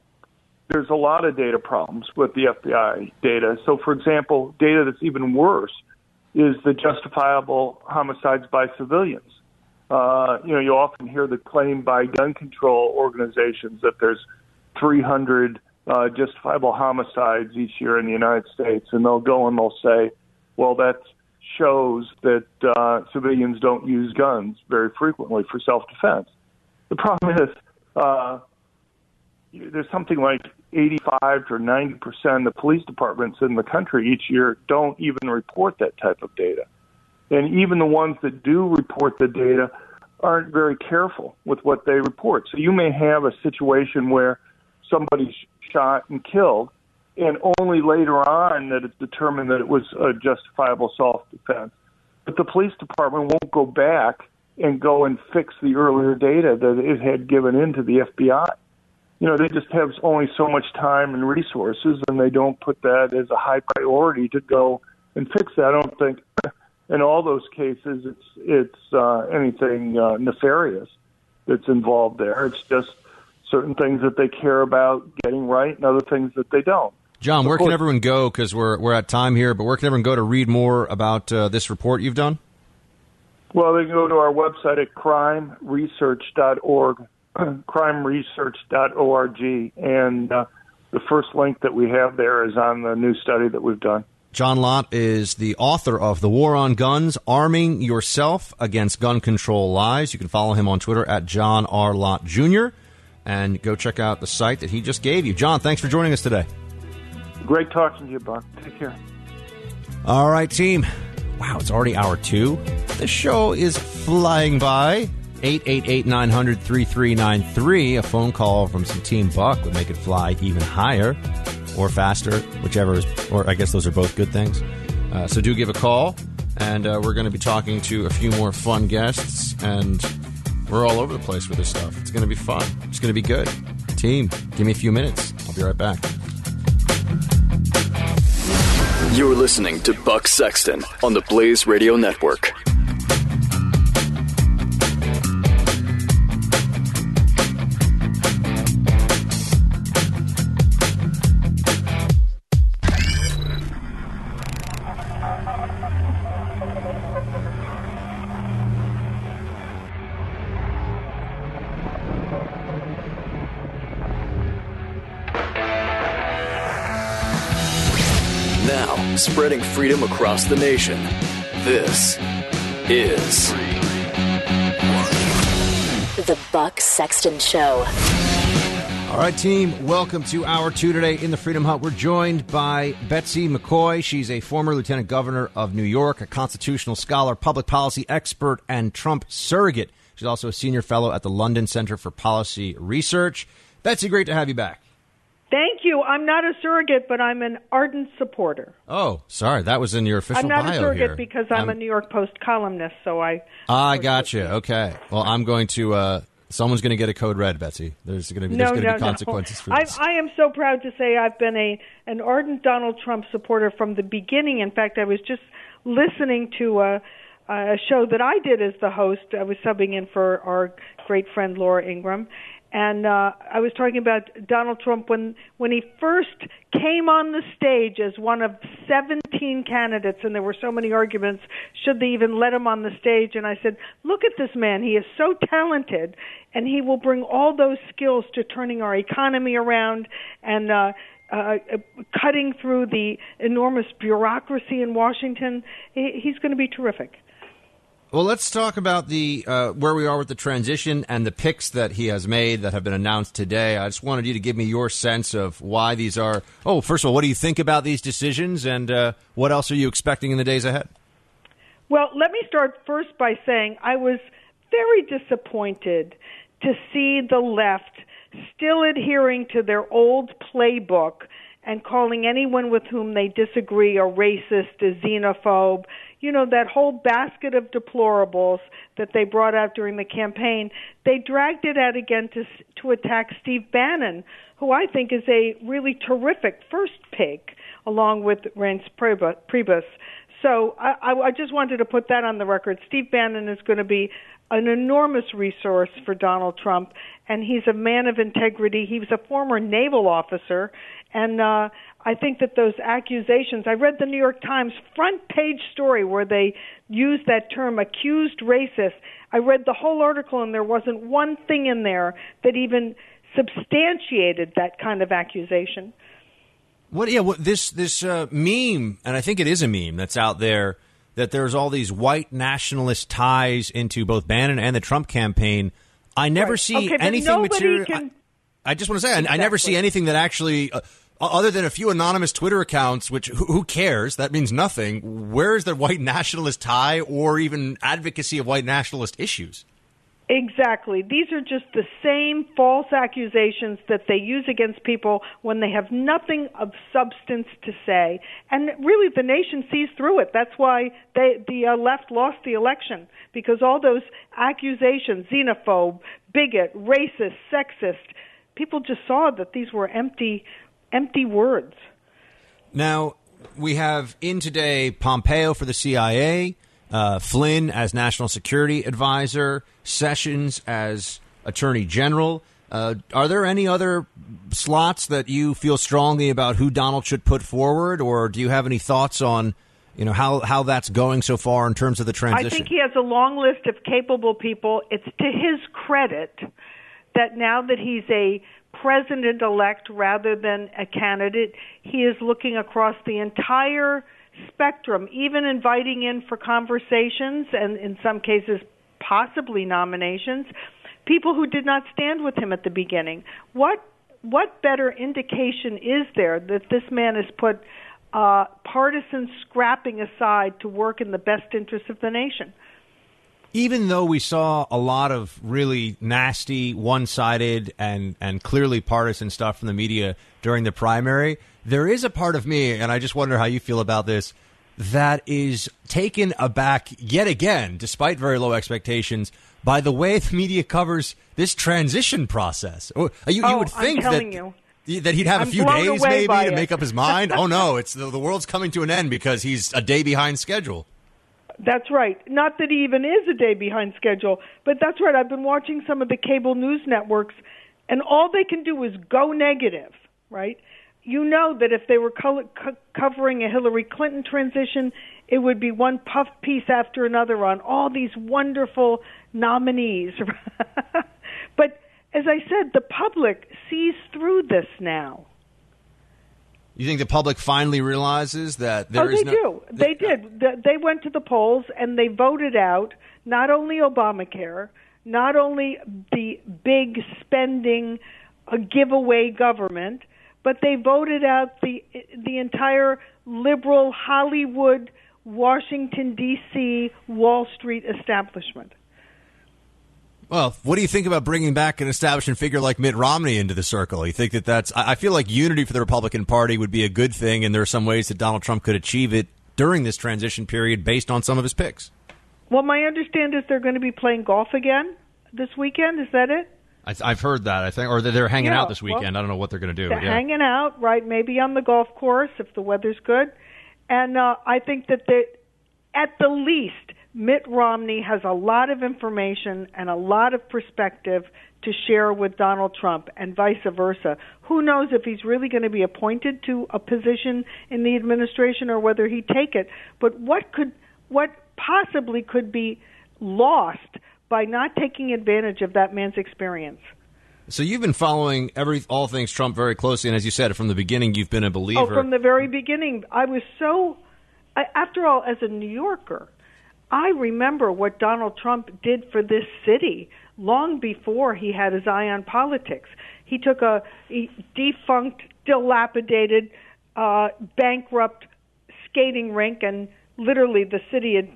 there's a lot of data problems with the FBI data. So, for example, data that's even worse is the justifiable homicides by civilians. Uh, you know, you often hear the claim by gun control organizations that there's 300 uh, justifiable homicides each year in the United States, and they'll go and they'll say, well, that shows that uh, civilians don't use guns very frequently for self-defense. The problem is uh, there's something like 85 to 90 percent of the police departments in the country each year don't even report that type of data. And even the ones that do report the data aren't very careful with what they report. So you may have a situation where somebody's shot and killed, and only later on that it's determined that it was a justifiable self-defense. But the police department won't go back and go and fix the earlier data that it had given into the FBI. You know, they just have only so much time and resources, and they don't put that as a high priority to go and fix that. I don't think in all those cases it's it's uh, anything uh, nefarious that's involved there. It's just certain things that they care about getting right, and other things that they don't. John, where can everyone go? Because we're we're at time here, but where can everyone go to read more about uh, this report you've done? Well, they can go to our website at crimeresearch.org, crimeresearch.org, and uh, the first link that we have there is on the new study that we've done. John Lott is the author of The War on Guns Arming Yourself Against Gun Control Lies. You can follow him on Twitter at John R. Lott Jr. and go check out the site that he just gave you. John, thanks for joining us today. Great talking to you, Buck. Take care. All right, team. Wow, it's already hour two. The show is flying by. 888 900 3393. A phone call from some Team Buck would make it fly even higher or faster, whichever is, or I guess those are both good things. Uh, so do give a call, and uh, we're going to be talking to a few more fun guests, and we're all over the place with this stuff. It's going to be fun. It's going to be good. Team, give me a few minutes. I'll be right back. You're listening to Buck Sexton on the Blaze Radio Network. Now, spreading freedom across the nation. This is The Buck Sexton Show. All right, team, welcome to hour two today in the Freedom Hut. We're joined by Betsy McCaughey. She's a former lieutenant governor of New York, a constitutional scholar, public policy expert, and Trump surrogate. She's also a senior fellow at the London Center for Policy Research. Betsy, great to have you back. Thank you. I'm not a surrogate, but I'm an ardent supporter. Oh, sorry, that was in your official I'm not bio a surrogate here. because I'm, a I'm- New York Post columnist, so I. I gotcha. Okay. Well, I'm going to. Uh, someone's going to get a code red, Betsy. There's going to be no, there's going to no, be consequences no. for this. I, I am so proud to say I've been a an ardent Donald Trump supporter from the beginning. In fact, I was just listening to a, a show that I did as the host. I was subbing in for our great friend Laura Ingraham, and uh, I was talking about Donald Trump when when he first came on the stage as one of 17 candidates, and there were so many arguments should they even let him on the stage. And I said, look at this man; he is so talented, and he will bring all those skills to turning our economy around and. Uh, uh, cutting through the enormous bureaucracy in Washington, he's going to be terrific. Well, let's talk about the uh, where we are with the transition and the picks that he has made that have been announced today. I just wanted you to give me your sense of why these are. Oh, first of all, what do you think about these decisions, and uh, what else are you expecting in the days ahead? Well, let me start first by saying I was very disappointed to see the left still adhering to their old playbook and calling anyone with whom they disagree a racist, a xenophobe, you know, that whole basket of deplorables that they brought out during the campaign, they dragged it out again to to attack Steve Bannon, who I think is a really terrific first pick, along with Reince Priebus. So I, I just wanted to put that on the record. Steve Bannon is going to be an enormous resource for Donald Trump, and he's a man of integrity. He was a former naval officer, and uh, I think that those accusations. I read the New York Times front page story where they used that term, accused racist. I read the whole article, and there wasn't one thing in there that even substantiated that kind of accusation. What? Yeah. What this this uh, meme, and I think it is a meme that's out there that there's all these white nationalist ties into both Bannon and the Trump campaign. I never right. see okay, anything material. Can... I, I, just want to say, exactly. I, I, never see anything that actually. Uh, other than a few anonymous Twitter accounts, which who, cares? That means nothing. Where is the white nationalist tie or even advocacy of white nationalist issues? Exactly. These are just the same false accusations that they use against people when they have nothing of substance to say. And really, the nation sees through it. That's why they, the uh, left lost the election, because all those accusations xenophobe, bigot, racist, sexist people just saw that these were empty, empty words. Now, we have in today Pompeo for the CIA uh, Flynn as National Security Advisor, Sessions as Attorney General. Uh, are there any other slots that you feel strongly about who Donald should put forward, or do you have any thoughts on, you know, how how that's going so far in terms of the transition? I think he has a long list of capable people. It's to his credit that now that he's a president elect rather than a candidate, he is looking across the entire spectrum, even inviting in for conversations and in some cases possibly nominations people who did not stand with him at the beginning. What what better indication is there that this man has put uh, partisan scrapping aside to work in the best interest of the nation? Even though we saw a lot of really nasty, one-sided, and and clearly partisan stuff from the media during the primary, there is a part of me, and I just wonder how you feel about this, that is taken aback yet again, despite very low expectations, by the way the media covers this transition process. Uh, you, oh, would think that. You. That he'd have I'm a few days maybe to it. make up his mind. oh no, it's the, the world's coming to an end because he's a day behind schedule. That's right. Not that he even is a day behind schedule, but that's right. I've been watching some of the cable news networks, and all they can do is go negative, right? you know that if they were co- co- covering a Hillary Clinton transition, it would be one puff piece after another on all these wonderful nominees. but as I said, the public sees through this now. You think the public finally realizes that there oh, they no- do. They did. They went to the polls and they voted out not only Obamacare, not only the big spending, a giveaway government, but they voted out the the entire liberal Hollywood, Washington D.C., Wall Street establishment. Well, what do you think about bringing back an establishment figure like Mitt Romney into the circle? You think that that's? I feel like unity for the Republican Party would be a good thing, and there are some ways that Donald Trump could achieve it during this transition period based on some of his picks. Well, my understanding is they're going to be playing golf again this weekend. Is that it? I, have heard that. I think, or they're hanging yeah, out this weekend. Well, I don't know what they're going to do. They're yeah. hanging out, right? Maybe on the golf course if the weather's good. And uh, I think that they, at the least, Mitt Romney has a lot of information and a lot of perspective to share with Donald Trump and vice versa. Who knows if he's really going to be appointed to a position in the administration or whether he'd take it. But what could what possibly could be lost by not taking advantage of that man's experience? So you've been following every all things Trump very closely, and as you said from the beginning, you've been a believer. Oh, from the very beginning, I was so. I, after all, as a New Yorker, I remember what Donald Trump did for this city long before he had his eye on politics. He took a defunct, dilapidated, uh, bankrupt skating rink, and literally the city had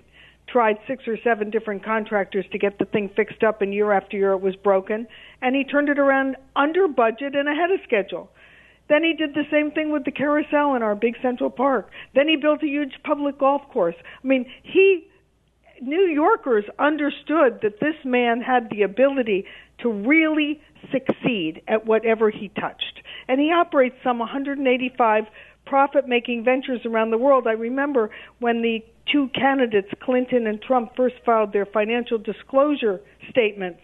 tried six or seven different contractors to get the thing fixed up, and year after year it was broken. And he turned it around under budget and ahead of schedule. Then he did the same thing with the carousel in our big Central Park. Then he built a huge public golf course. I mean, he New Yorkers understood that this man had the ability to really succeed at whatever he touched. And he operates some 185 profit making ventures around the world. I remember when the two candidates, Clinton and Trump, first filed their financial disclosure statements.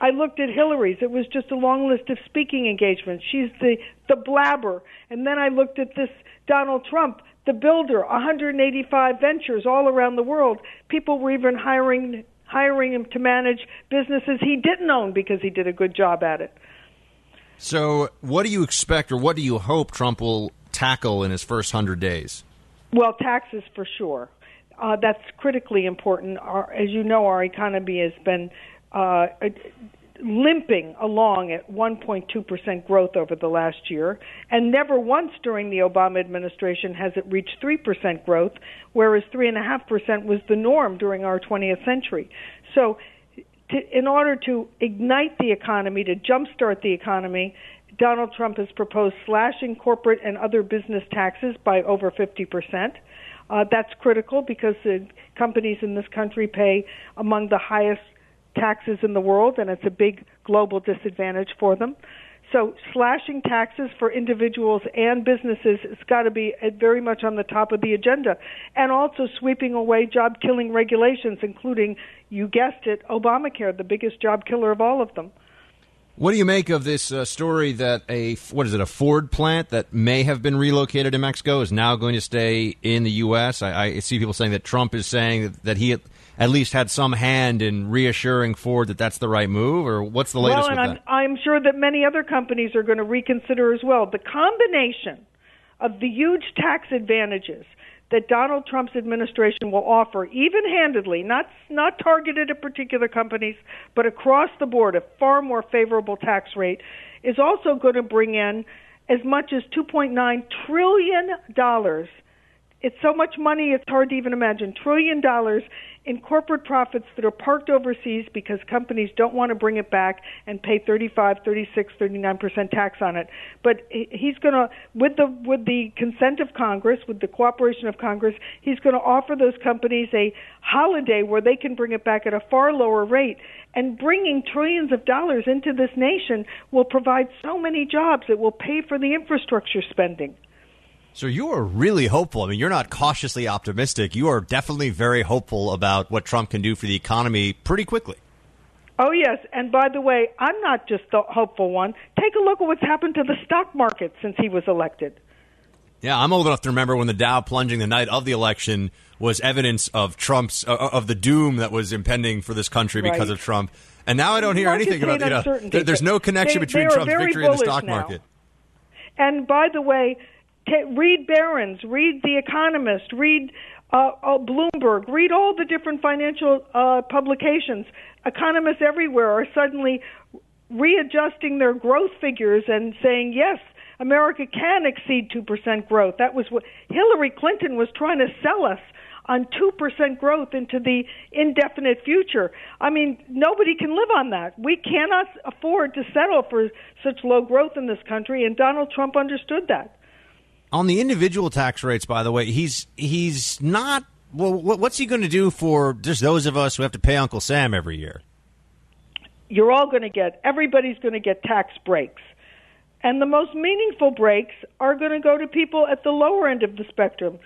I looked at Hillary's. It was just a long list of speaking engagements. She's the the blabber. And then I looked at this Donald Trump the builder, 185 ventures all around the world. People were even hiring hiring him to manage businesses he didn't own because he did a good job at it. So, what do you expect, or what do you hope Trump will tackle in his first hundred days? Well, taxes for sure. Uh, that's critically important. Our, as you know, our economy has been uh, limping along at 1.2% growth over the last year, and never once during the Obama administration has it reached 3% growth, whereas 3.5% was the norm during our 20th century. So, to, in order to ignite the economy, to jumpstart the economy, Donald Trump has proposed slashing corporate and other business taxes by over 50%. Uh, that's critical because the companies in this country pay among the highest taxes in the world, and it's a big global disadvantage for them. So, slashing taxes for individuals and businesses has got to be very much on the top of the agenda. And also sweeping away job killing regulations, including, you guessed it, Obamacare, the biggest job killer of all of them. What do you make of this uh, story that a what is it a Ford plant that may have been relocated in Mexico is now going to stay in the U.S. I, I see people saying that Trump is saying that, that he at least had some hand in reassuring Ford that that's the right move, or what's the latest well, and with I'm, that? I'm sure that many other companies are going to reconsider as well. The combination of the huge tax advantages that Donald Trump's administration will offer, even-handedly, not not targeted at particular companies, but across the board, a far more favorable tax rate, is also going to bring in as much as 2.9 trillion dollars. It's so much money; it's hard to even imagine. Trillion dollars in corporate profits that are parked overseas because companies don't want to bring it back and pay 35, 36, 39% tax on it. But he's going to with the with the consent of Congress, with the cooperation of Congress, he's going to offer those companies a holiday where they can bring it back at a far lower rate. And bringing trillions of dollars into this nation will provide so many jobs that will pay for the infrastructure spending. So you are really hopeful. I mean, you're not cautiously optimistic. You are definitely very hopeful about what Trump can do for the economy pretty quickly. Oh, yes. And by the way, I'm not just the hopeful one. Take a look at what's happened to the stock market since he was elected. Yeah, I'm old enough to remember when the Dow plunging the night of the election was evidence of Trump's uh, of the doom that was impending for this country because of Trump. And now I don't hear anything about you know there, there's no connection they, between they Trump's victory and the stock now. market. And by the way, T- read Barron's, read The Economist, read uh, uh, Bloomberg, read all the different financial uh, publications. Economists everywhere are suddenly readjusting their growth figures and saying, yes, America can exceed 2% growth. That was what Hillary Clinton was trying to sell us on 2% growth into the indefinite future. I mean, nobody can live on that. We cannot afford to settle for such low growth in this country, and Donald Trump understood that. On the individual tax rates, by the way, he's he's not. Well, what's he going to do for just those of us who have to pay Uncle Sam every year? You're all going to get. Everybody's going to get tax breaks, and the most meaningful breaks are going to go to people at the lower end of the spectrum.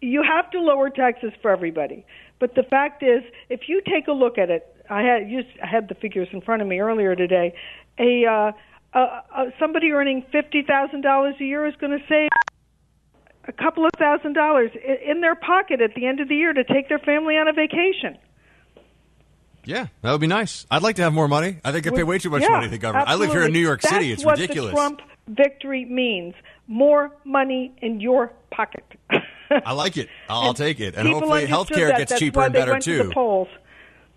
you have to lower taxes for everybody. But the fact is, if you take a look at it, I had I had the figures in front of me earlier today. A uh, uh, uh, somebody earning fifty thousand dollars a year is going to save a couple of thousand dollars in their pocket at the end of the year to take their family on a vacation. Yeah, that would be nice. I'd like to have more money. I think I pay way too much yeah, money to the government. Absolutely. I live here in New York That's City. It's what ridiculous. The Trump victory means more money in your pocket. I like it. I'll, take it. And hopefully healthcare that. gets That's cheaper and better too. To polls.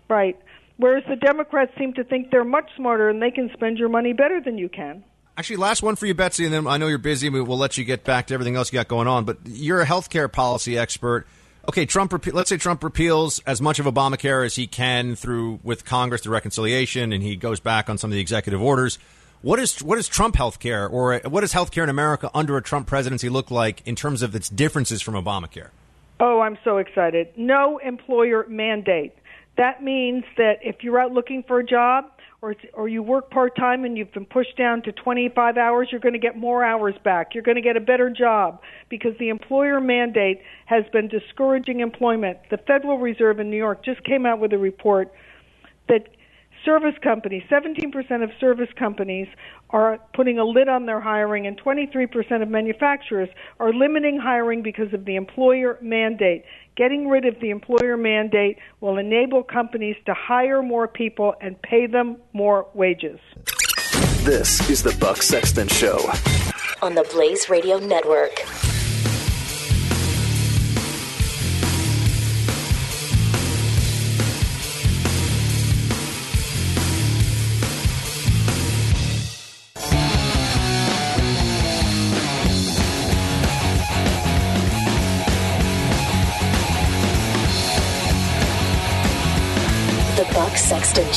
Right. Whereas the Democrats seem to think they're much smarter and they can spend your money better than you can. Actually, last one for you, Betsy, and then I know you're busy. We- We'll let you get back to everything else you got going on. But you're a healthcare policy expert. Okay, Trump. Let's say Trump repeals as much of Obamacare as he can through with Congress through reconciliation, and he goes back on some of the executive orders. What is what is Trump healthcare, or what does healthcare in America under a Trump presidency look like in terms of its differences from Obamacare? Oh, I'm so excited. No employer mandate. That means that if you're out looking for a job or or you work part-time and you've been pushed down to 25 hours, you're going to get more hours back. You're going to get a better job because the employer mandate has been discouraging employment. The Federal Reserve in New York just came out with a report that service companies, 17% of service companies are putting a lid on their hiring, and 23% of manufacturers are limiting hiring because of the employer mandate. Getting rid of the employer mandate will enable companies to hire more people and pay them more wages. This is the Buck Sexton Show. On the Blaze Radio Network.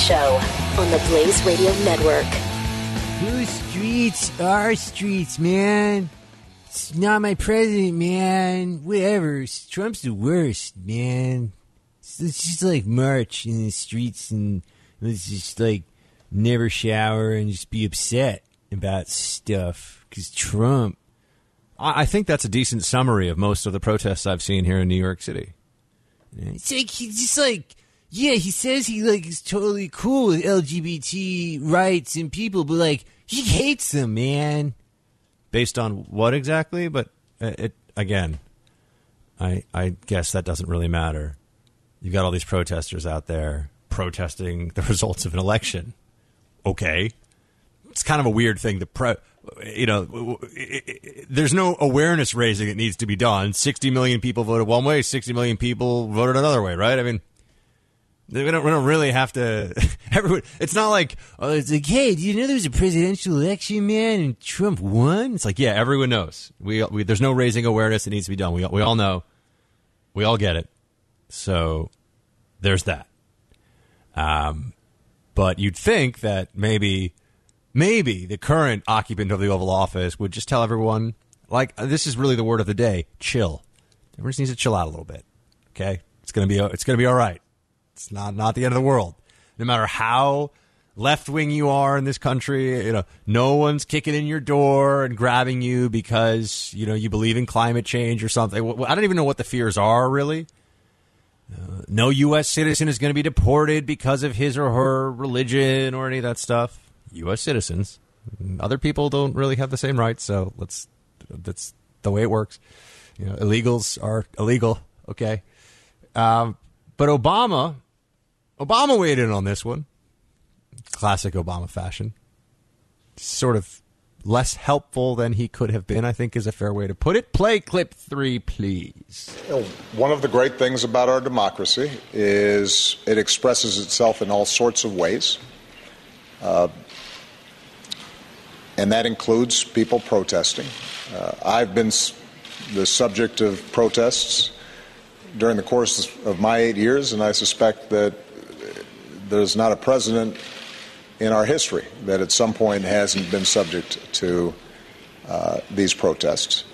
Show on the Blaze Radio Network. Whose streets are streets, man? It's not my president, man. Whatever. Trump's the worst, man. It's it's just like march in the streets and let's just like never shower and just be upset about stuff. Because Trump. I I think that's a decent summary of most of the protests I've seen here in New York City. It's like he's just like yeah, he says he like is totally cool with LGBT rights and people, but like he hates them, man. Based on what exactly? But uh, it again, I I guess that doesn't really matter. You've got all these protesters out there protesting the results of an election. Okay, it's kind of a weird thing to pro. You know, there's no awareness raising that needs to be done. 60 million people voted one way, 60 million people voted another way, right? I mean, we don't, we don't really have to. Everyone, it's not like Oh, it's like, hey, do you know there was a presidential election, man, and Trump won? It's like, yeah, everyone knows. We, we there's no raising awareness that needs to be done. We we all know. We all get it. So there's that. Um, but you'd think that maybe maybe the current occupant of the Oval Office would just tell everyone, like, this is really the word of the day: chill. Everyone just needs to chill out a little bit. Okay, it's gonna be it's gonna be all right. It's not not the end of the world. No matter how left wing you are in this country, you know, no one's kicking in your door and grabbing you because you know you believe in climate change or something. I don't even know what the fears are really. Uh, no U.S. citizen is going to be deported because of his or her religion or any of that stuff. U.S. citizens, other people don't really have the same rights. So let's that's the way it works. You know, illegals are illegal. Okay, um, but Obama, Obama weighed in on this one. Classic Obama fashion. Sort of less helpful than he could have been. I think is a fair way to put it. Play clip three, please. One of the great things about our democracy is it expresses itself in all sorts of ways. Uh, and that includes people protesting. Uh, I've been the subject of protests during the course of my eight years, and I suspect that there's not a president in our history that at some point hasn't been subject to uh, these protests.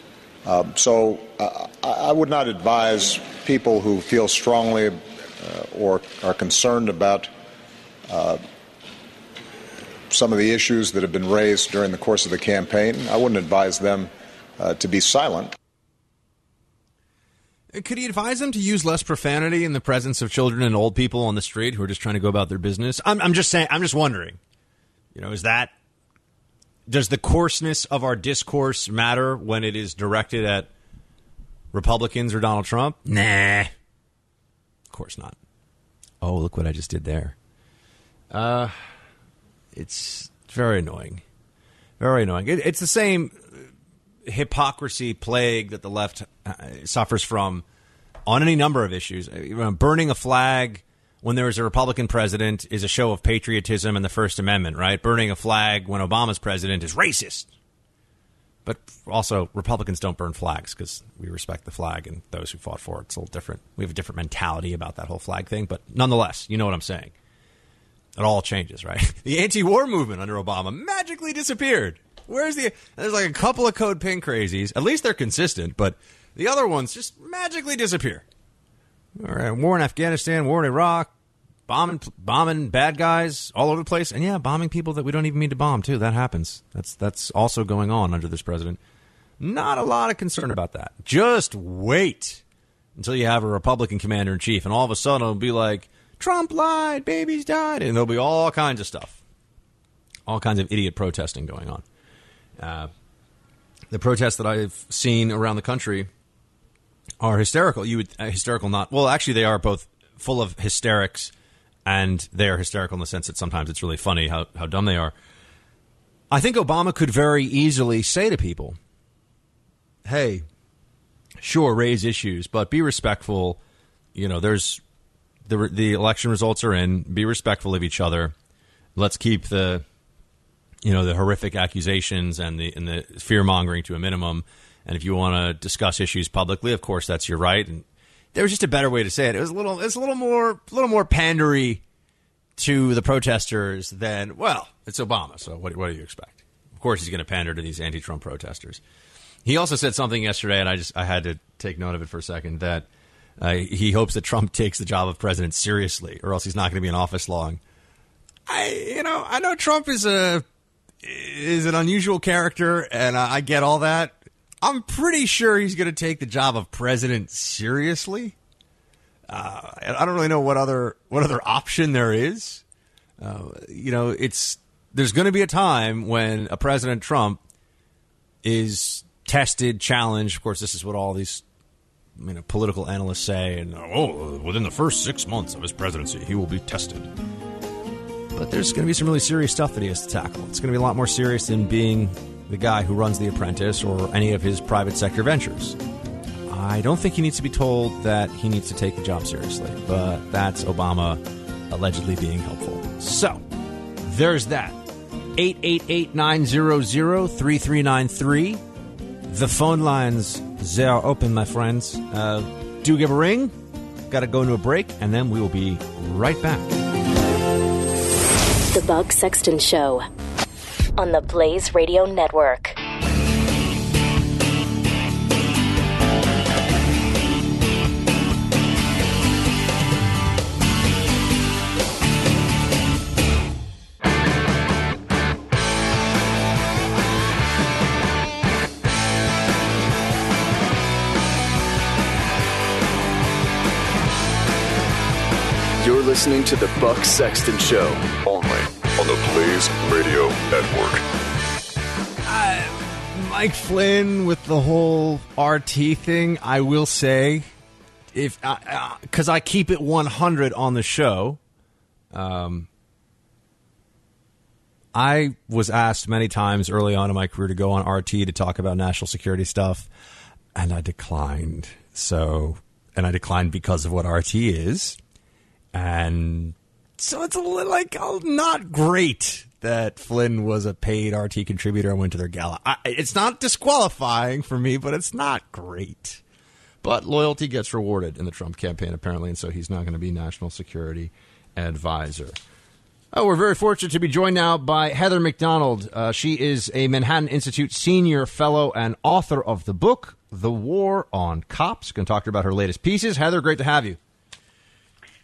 Um, so uh, I would not advise people who feel strongly uh, or are concerned about uh, some of the issues that have been raised during the course of the campaign. I wouldn't advise them uh, to be silent. Could he advise them to use less profanity in the presence of children and old people on the street who are just trying to go about their business? I'm, I'm just saying. I'm just wondering. You know, is that does the coarseness of our discourse matter when it is directed at Republicans or Donald Trump? Nah, of course not. Oh, look what I just did there. Uh, it's very annoying. Very annoying. It, it's the same hypocrisy plague that the left uh, suffers from on any number of issues. Uh, Burning a flag when there is a Republican president is a show of patriotism and the First Amendment, right? Burning a flag when Obama's president is racist. But also, Republicans don't burn flags because we respect the flag and those who fought for it. It's a little different. We have a different mentality about that whole flag thing. But nonetheless, you know what I'm saying. It all changes, right? The anti war movement under Obama magically disappeared. Where's the. There's like a couple of code pink crazies. At least they're consistent, but the other ones just magically disappear. All right, war in Afghanistan, war in Iraq, bombing, bombing bad guys all over the place, and yeah, bombing people that we don't even mean to bomb too. That happens. That's that's also going on under this president. Not a lot of concern about that. Just wait until you have a Republican commander in chief, and all of a sudden it'll be like Trump lied, babies died, and there'll be all kinds of stuff, all kinds of idiot protesting going on. Uh, the protests that I've seen around the country are hysterical. You would uh, hysterical not well. Actually, they are both full of hysterics, and they are hysterical in the sense that sometimes it's really funny how how dumb they are. I think Obama could very easily say to people, "Hey, sure, raise issues, but be respectful. You know, there's the the election results are in. Be respectful of each other. Let's keep the you know the horrific accusations and the and the fear mongering to a minimum." And if you want to discuss issues publicly, of course, that's your right. And there was just a better way to say it. It was a little, it's a little more, a little more pandery to the protesters than, well, it's Obama, so what, what do you expect? Of course, he's going to pander to these anti-Trump protesters. He also said something yesterday, and I just I had to take note of it for a second that uh, he hopes that Trump takes the job of president seriously, or else he's not going to be in office long. I, you know, I know Trump is a is an unusual character, and I get all that. I'm pretty sure he's going to take the job of president seriously. Uh, I don't really know what other what other option there is. Uh, you know, it's there's going to be a time when a President Trump is tested, challenged. Of course, this is what all these you know political analysts say. And oh, within the first six months of his presidency, he will be tested. But there's going to be some really serious stuff that he has to tackle. It's going to be a lot more serious than being the guy who runs The Apprentice or any of his private sector ventures. I don't think he needs to be told that he needs to take the job seriously, but that's Obama allegedly being helpful. So, there's that. 888 900 3393. The phone lines, they are open, my friends. Uh, do give a ring. Got to go into a break, and then we will be right back. The Buck Sexton Show on the Blaze Radio Network. Listening to the Buck Sexton Show, only on the Blaze Radio Network. Mike Flynn with the whole RT thing, I will say, if because uh, uh, I keep it 100 on the show, um, I was asked many times early on in my career to go on RT to talk about national security stuff, and I declined. So, and I declined because of what RT is, and so it's a little like oh, not great that Flynn was a paid RT contributor and went to their gala. I, it's not disqualifying for me, but it's not great. But loyalty gets rewarded in the Trump campaign, apparently, and so he's not going to be national security advisor. Oh, we're very fortunate to be joined now by Heather Mac Donald. Uh, she is a Manhattan Institute senior fellow and author of the book, The War on Cops. Going to talk to her about her latest pieces. Heather, great to have you.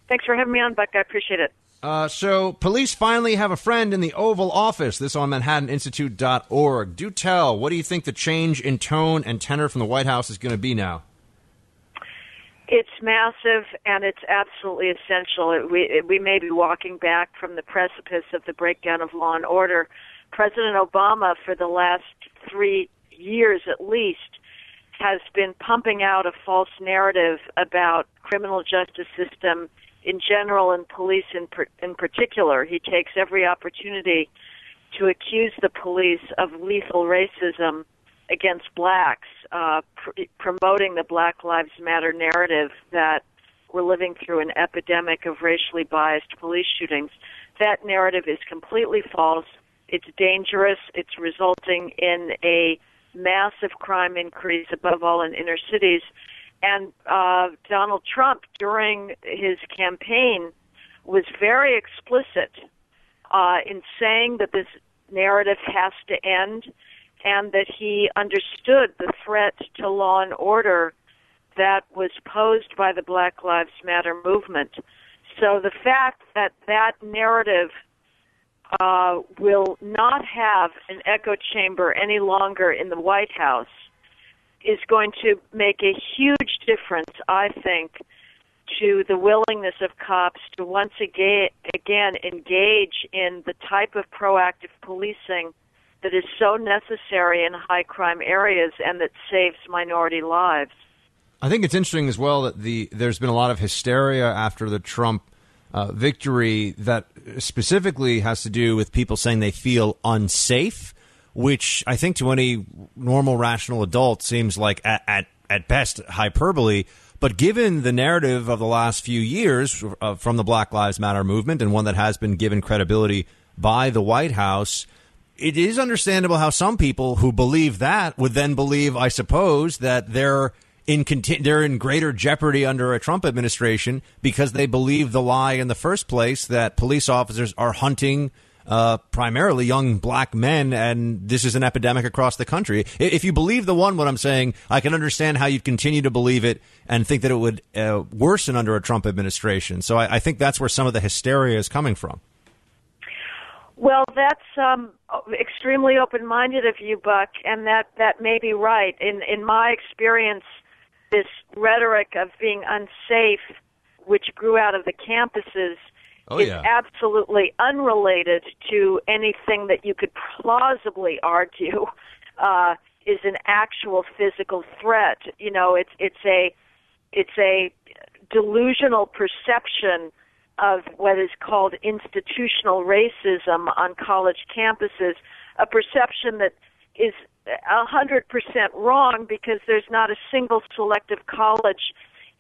Thanks for having me on, Buck. I appreciate it. Uh, so, police finally have a friend in the Oval Office. This on ManhattanInstitute.org. Do tell, what do you think the change in tone and tenor from the White House is going to be now? It's massive and it's absolutely essential. It, we, it, we may be walking back from the precipice of the breakdown of law and order. President Obama, for the last three years at least, has been pumping out a false narrative about criminal justice system in general and police in, per, in particular. He takes every opportunity to accuse the police of lethal racism against blacks, uh, pr- promoting the Black Lives Matter narrative that we're living through an epidemic of racially biased police shootings. That narrative is completely false. It's dangerous. It's resulting in a massive crime increase, above all in inner cities. And uh, Donald Trump, during his campaign, was very explicit uh, in saying that this narrative has to end and that he understood the threat to law and order that was posed by the Black Lives Matter movement. So the fact that that narrative uh, will not have an echo chamber any longer in the White House is going to make a huge difference, I think, to the willingness of cops to once again, again engage in the type of proactive policing that is so necessary in high crime areas and that saves minority lives. I think it's interesting as well that the there's been a lot of hysteria after the Trump uh, victory that specifically has to do with people saying they feel unsafe, which I think to any normal rational adult seems like at at, at best hyperbole. But given the narrative of the last few years uh, from the Black Lives Matter movement and one that has been given credibility by the White House, it is understandable how some people who believe that would then believe, I suppose, that they're in conti- they're in greater jeopardy under a Trump administration because they believe the lie in the first place that police officers are hunting uh, primarily young black men, and this is an epidemic across the country. If you believe the one, what I'm saying, I can understand how you'd continue to believe it and think that it would uh, worsen under a Trump administration. So I, I think that's where some of the hysteria is coming from. Well, that's um, extremely open-minded of you, Buck, and that that may be right. In in my experience, this rhetoric of being unsafe, which grew out of the campuses, oh, is yeah. absolutely unrelated to anything that you could plausibly argue uh, is an actual physical threat. You know, it's it's a it's a delusional perception of what is called institutional racism on college campuses, a perception that is a hundred percent wrong because there's not a single selective college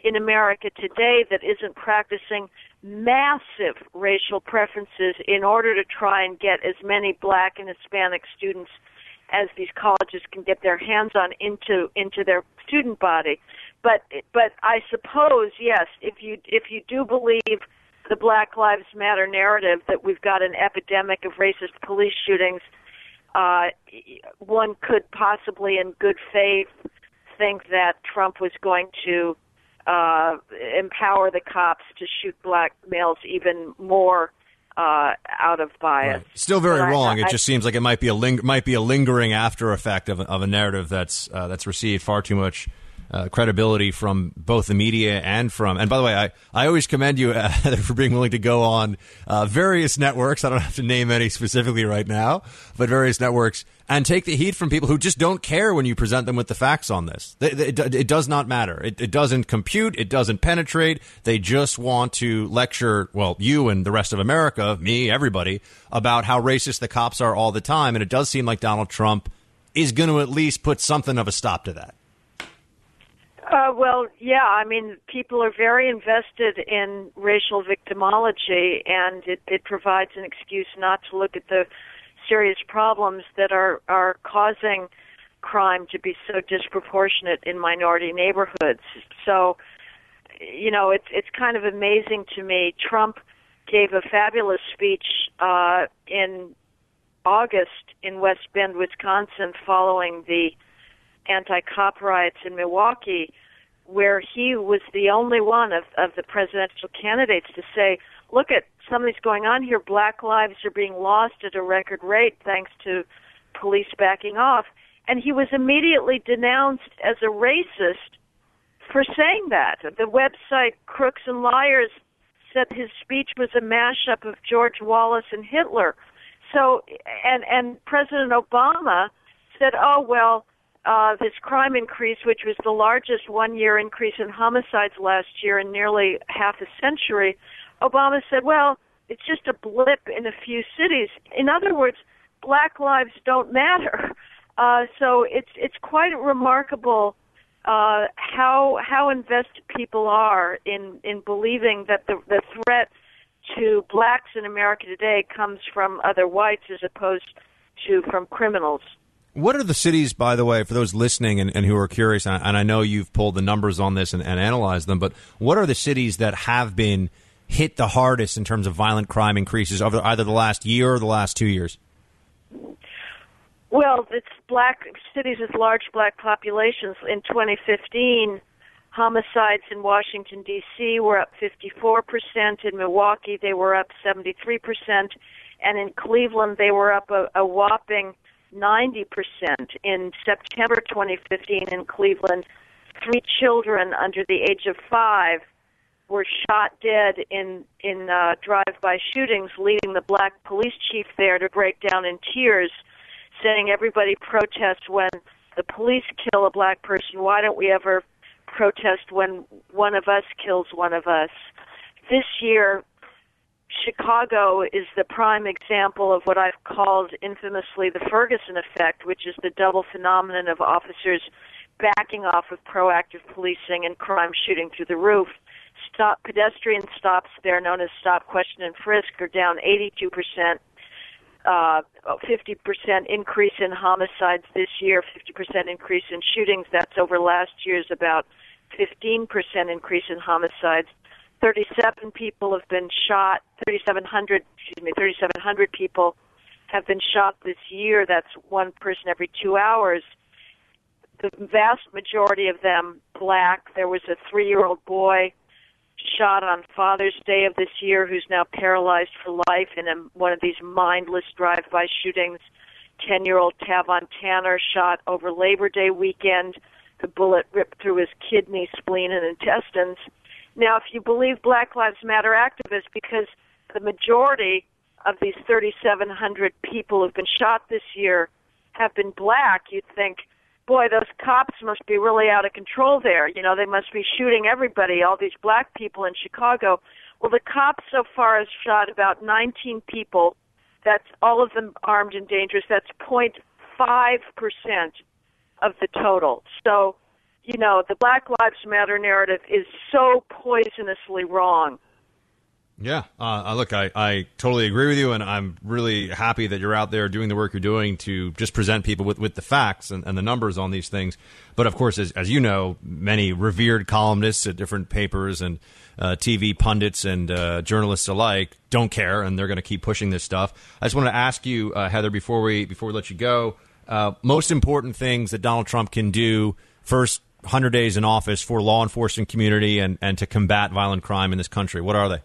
in America today that isn't practicing massive racial preferences in order to try and get as many black and Hispanic students as these colleges can get their hands on into into their student body. But but I suppose yes, if you if you do believe the Black Lives Matter narrative that we've got an epidemic of racist police shootings, uh, one could possibly, in good faith, think that Trump was going to uh, empower the cops to shoot black males even more uh, out of bias. Still very But wrong. I- it just seems like it might be a ling- might be a lingering after effect of, a- of a narrative that's uh, that's received far too much uh, credibility from both the media and from. And by the way, I, I always commend you uh, for being willing to go on uh, various networks. I don't have to name any specifically right now, but various networks and take the heat from people who just don't care when you present them with the facts on this. It, it does not matter. It, it doesn't compute. It doesn't penetrate. They just want to lecture, well, you and the rest of America, me, everybody, about how racist the cops are all the time. And it does seem like Donald Trump is going to at least put something of a stop to that. Uh, well, yeah. I mean, people are very invested in racial victimology, and it, it provides an excuse not to look at the serious problems that are are causing crime to be so disproportionate in minority neighborhoods. So, you know, it's it's kind of amazing to me. Trump gave a fabulous speech uh, in August in West Bend, Wisconsin, following the anti-cop riots in Milwaukee, where he was the only one of, of the presidential candidates to say, "Look at something's going on here. Black lives are being lost at a record rate thanks to police backing off." And he was immediately denounced as a racist for saying that. The website Crooks and Liars said his speech was a mashup of George Wallace and Hitler. So, and and President Obama said, "Oh well, uh, this crime increase, which was the largest one-year increase in homicides last year in nearly half a century." Obama said, "Well, it's just a blip in a few cities." In other words, black lives don't matter. Uh, so it's it's quite remarkable uh, how how invested people are in in believing that the the threat to blacks in America today comes from other whites as opposed to from criminals. What are the cities, by the way, for those listening and, and who are curious, and I, and I know you've pulled the numbers on this and, and analyzed them, but what are the cities that have been hit the hardest in terms of violent crime increases over either the last year or the last two years? Well, it's black cities with large black populations. In 2015, homicides in Washington D.C. were up 54 percent. In Milwaukee, they were up 73 percent, and in Cleveland, they were up a, a whopping 90 percent. In September 2015, in Cleveland, three children under the age of five were shot dead in in uh, drive-by shootings, leading the black police chief there to break down in tears saying everybody protests when the police kill a black person. Why don't we ever protest when one of us kills one of us? This year, Chicago is the prime example of what I've called infamously the Ferguson effect, which is the double phenomenon of officers backing off of proactive policing and crime shooting through the roof. Stop pedestrian stops there known as stop question and frisk are down 82 percent uh, 50% increase in homicides this year, 50% increase in shootings. That's over last year's about 15% increase in homicides. 37 people have been shot. 3,700, excuse me, 3,700 people have been shot this year. That's one person every two hours. The vast majority of them black. There was a three-year-old boy shot on Father's Day of this year who's now paralyzed for life in a, one of these mindless drive-by shootings. 10-year-old Tavon Tanner shot over Labor Day weekend. The bullet ripped through his kidney, spleen, and intestines. Now, if you believe Black Lives Matter activists, because the majority of these 3,700 people who've been shot this year have been black, you'd think – boy, those cops must be really out of control there. You know, they must be shooting everybody, all these black people in Chicago. Well, the cops so far has shot about 19 people. That's all of them armed and dangerous. That's 0.5% of the total. So, you know, the Black Lives Matter narrative is so poisonously wrong. Yeah, uh, look, I, I totally agree with you, and I'm really happy that you're out there doing the work you're doing to just present people with, with the facts and, and the numbers on these things. But of course, as, as you know, many revered columnists at different papers and uh, TV pundits and uh, journalists alike don't care, and they're going to keep pushing this stuff. I just want to ask you, uh, Heather, before we before we let you go, uh, most important things that Donald Trump can do first 100 days in office for law enforcement community and, and to combat violent crime in this country. What are they?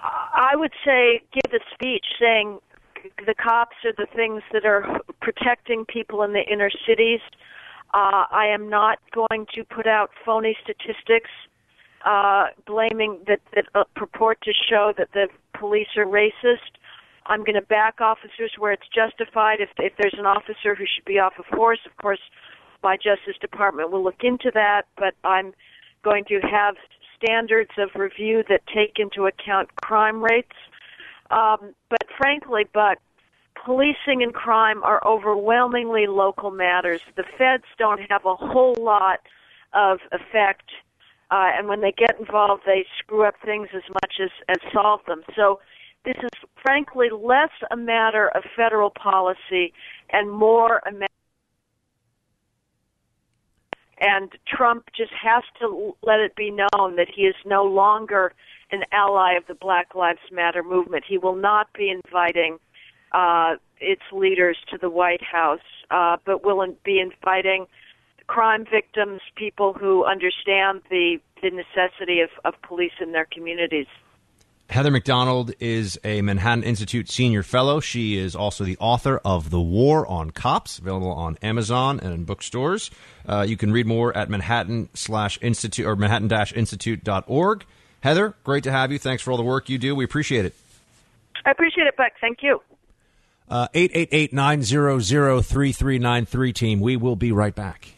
I would say give a speech saying the cops are the things that are protecting people in the inner cities. Uh, I am not going to put out phony statistics uh, blaming that that uh, purport to show that the police are racist. I'm going to back officers where it's justified. If if there's an officer who should be off of force, of course, my Justice Department will look into that. But I'm going to have standards of review that take into account crime rates. Um, but frankly, but policing and crime are overwhelmingly local matters. The feds don't have a whole lot of effect, uh, and when they get involved, they screw up things as much as, as solve them. So this is frankly less a matter of federal policy and more a matter and Trump just has to let it be known that he is no longer an ally of the Black Lives Matter movement. He will not be inviting uh, its leaders to the White House, uh, but will be inviting crime victims, people who understand the, the necessity of, of police in their communities. Heather Mac Donald is a Manhattan Institute senior fellow. She is also the author of The War on Cops, available on Amazon and in bookstores. Uh, you can read more at Manhattan slash Institute or Manhattan dash Institute.org. Heather, great to have you. Thanks for all the work you do. We appreciate it. I appreciate it, Buck. Thank you. Uh, 888 900 3393 team. We will be right back.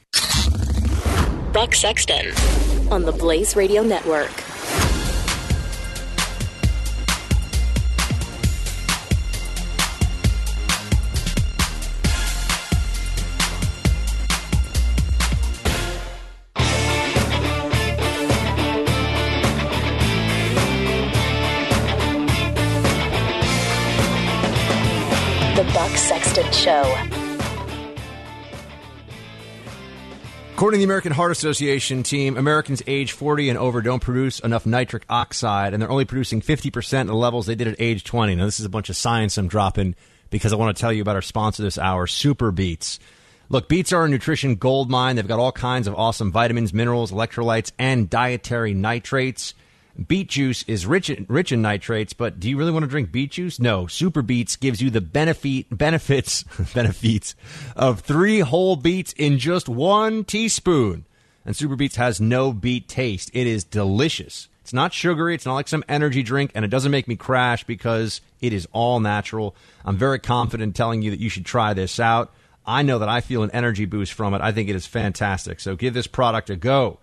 Buck Sexton on the Blaze Radio Network. Show. According to the American Heart Association team, Americans age 40 and over don't produce enough nitric oxide, and they're only producing 50% of the levels they did at age 20. Now, this is a bunch of science I'm dropping because I want to tell you about our sponsor this hour, Super Beets. Look, beets are a nutrition gold mine. They've got all kinds of awesome vitamins, minerals, electrolytes, and dietary nitrates. Beet juice is rich in, rich in nitrates, but do you really want to drink beet juice? No. Super Beets gives you the benefit benefits benefits of three whole beets in just one teaspoon. And Super Beets has no beet taste. It is delicious. It's not sugary. It's not like some energy drink, and it doesn't make me crash because it is all natural. I'm very confident telling you that you should try this out. I know that I feel an energy boost from it. I think it is fantastic. So give this product a go.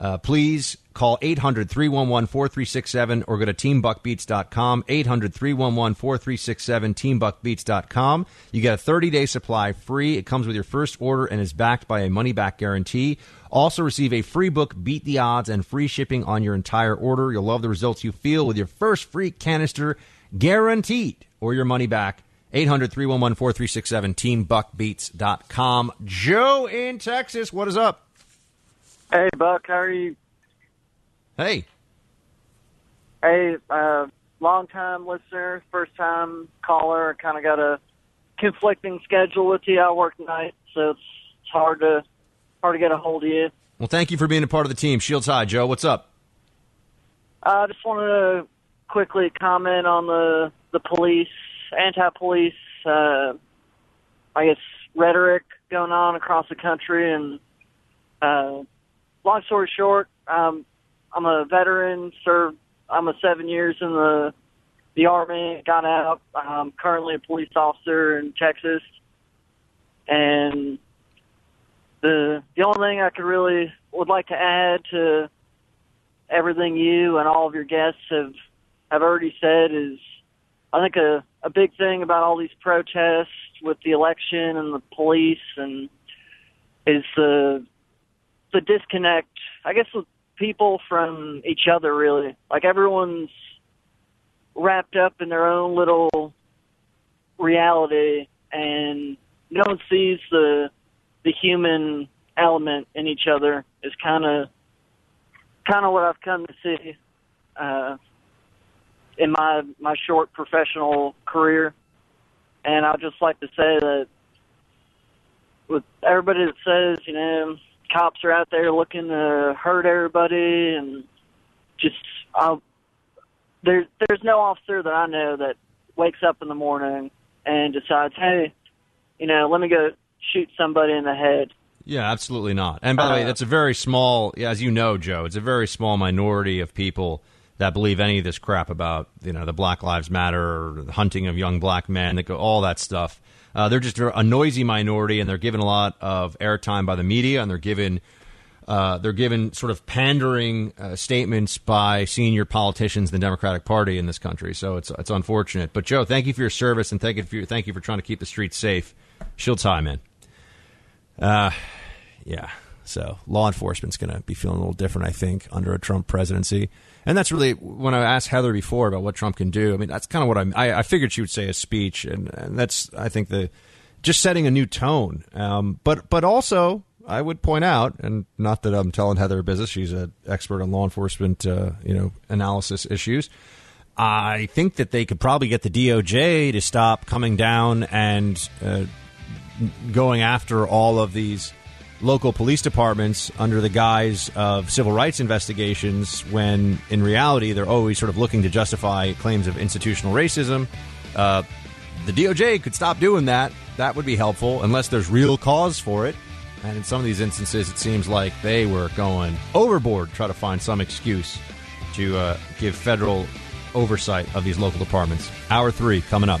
Uh, please call 800 311 4367 or go to teambuckbeats.com. 800 311 4367, teambuckbeats.com. You get a 30 day supply free. It comes with your first order and is backed by a money back guarantee. Also, receive a free book, Beat the Odds, and free shipping on your entire order. You'll love the results you feel with your first free canister guaranteed or your money back. 800 311 4367, teambuckbeats.com. Joe in Texas, what is up? Hey, Buck, how are you? Hey. Hey, uh, long time listener, first time caller. Kind of got a conflicting schedule with you. I work night, so it's, it's hard to hard to get a hold of you. Well, thank you for being a part of the team. Shields High, Joe. What's up? I just wanted to quickly comment on the the police, anti-police, uh, I guess rhetoric going on across the country. And uh, long story short, um, I'm a veteran. Served. I'm a seven years in the the army. Got out. I'm currently a police officer in Texas, and the the only thing I could really would like to add to everything you and all of your guests have have already said is I think a a big thing about all these protests with the election and the police and is the the disconnect I guess with people from each other really. Like everyone's wrapped up in their own little reality and no one sees the the human element in each other. Is kind of kind of what I've come to see uh, in my my short professional career, and I'd just like to say that with everybody that says you know cops are out there looking to hurt everybody and just I'll, there there's no officer that I know that wakes up in the morning and decides hey you know let me go shoot somebody in the head Yeah, absolutely not. And by the way, Uh, that's a very small, as you know, Joe. It's a very small minority of people that believe any of this crap about you know the Black Lives Matter or the hunting of young black men, that go all that stuff. Uh, they're just a noisy minority, and they're given a lot of airtime by the media, and they're given uh, they're given sort of pandering uh, statements by senior politicians in the Democratic Party in this country. So it's it's unfortunate. But Joe, thank you for your service, and thank you for your, thank you for trying to keep the streets safe. Shields high, man. Uh, yeah. So law enforcement's going to be feeling a little different, I think, under a Trump presidency. And that's really when I asked Heather before about what Trump can do. I mean, that's kind of what I'm, I, I figured she would say a speech, and, and that's I think the just setting a new tone. Um, but but also I would point out, and not that I'm telling Heather business, she's an expert on law enforcement, uh, you know, analysis issues. I think that they could probably get the DOJ to stop coming down and uh, going after all of these local police departments under the guise of civil rights investigations when in reality they're always sort of looking to justify claims of institutional racism. Uh, the DOJ could stop doing that. That would be helpful, unless there's real cause for it. And in some of these instances, it seems like they were going overboard, try to find some excuse to uh, give federal oversight of these local departments. Hour three coming up.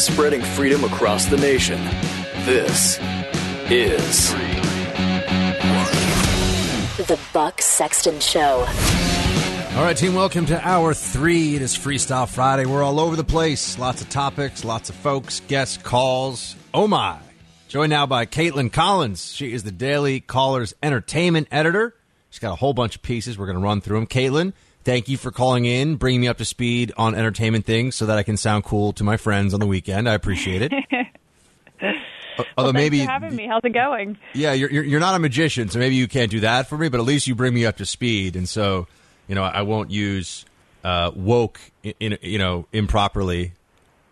Spreading freedom across the nation. This is The Buck Sexton Show. All right, team, welcome to hour three. It is Freestyle Friday. We're all over the place. Lots of topics, lots of folks, guests, calls. Oh my. Joined now by Kaitlan Collins. She is the Daily Caller's entertainment editor. She's got a whole bunch of pieces. We're going to run through them. Kaitlan, thank you for calling in, bringing me up to speed on entertainment things so that I can sound cool to my friends on the weekend. I appreciate it. Although well, maybe for having me. How's it going? yeah, you're, you're you're not a magician, so maybe you can't do that for me. But at least you bring me up to speed, and so you know I won't use uh, woke in, in you know improperly.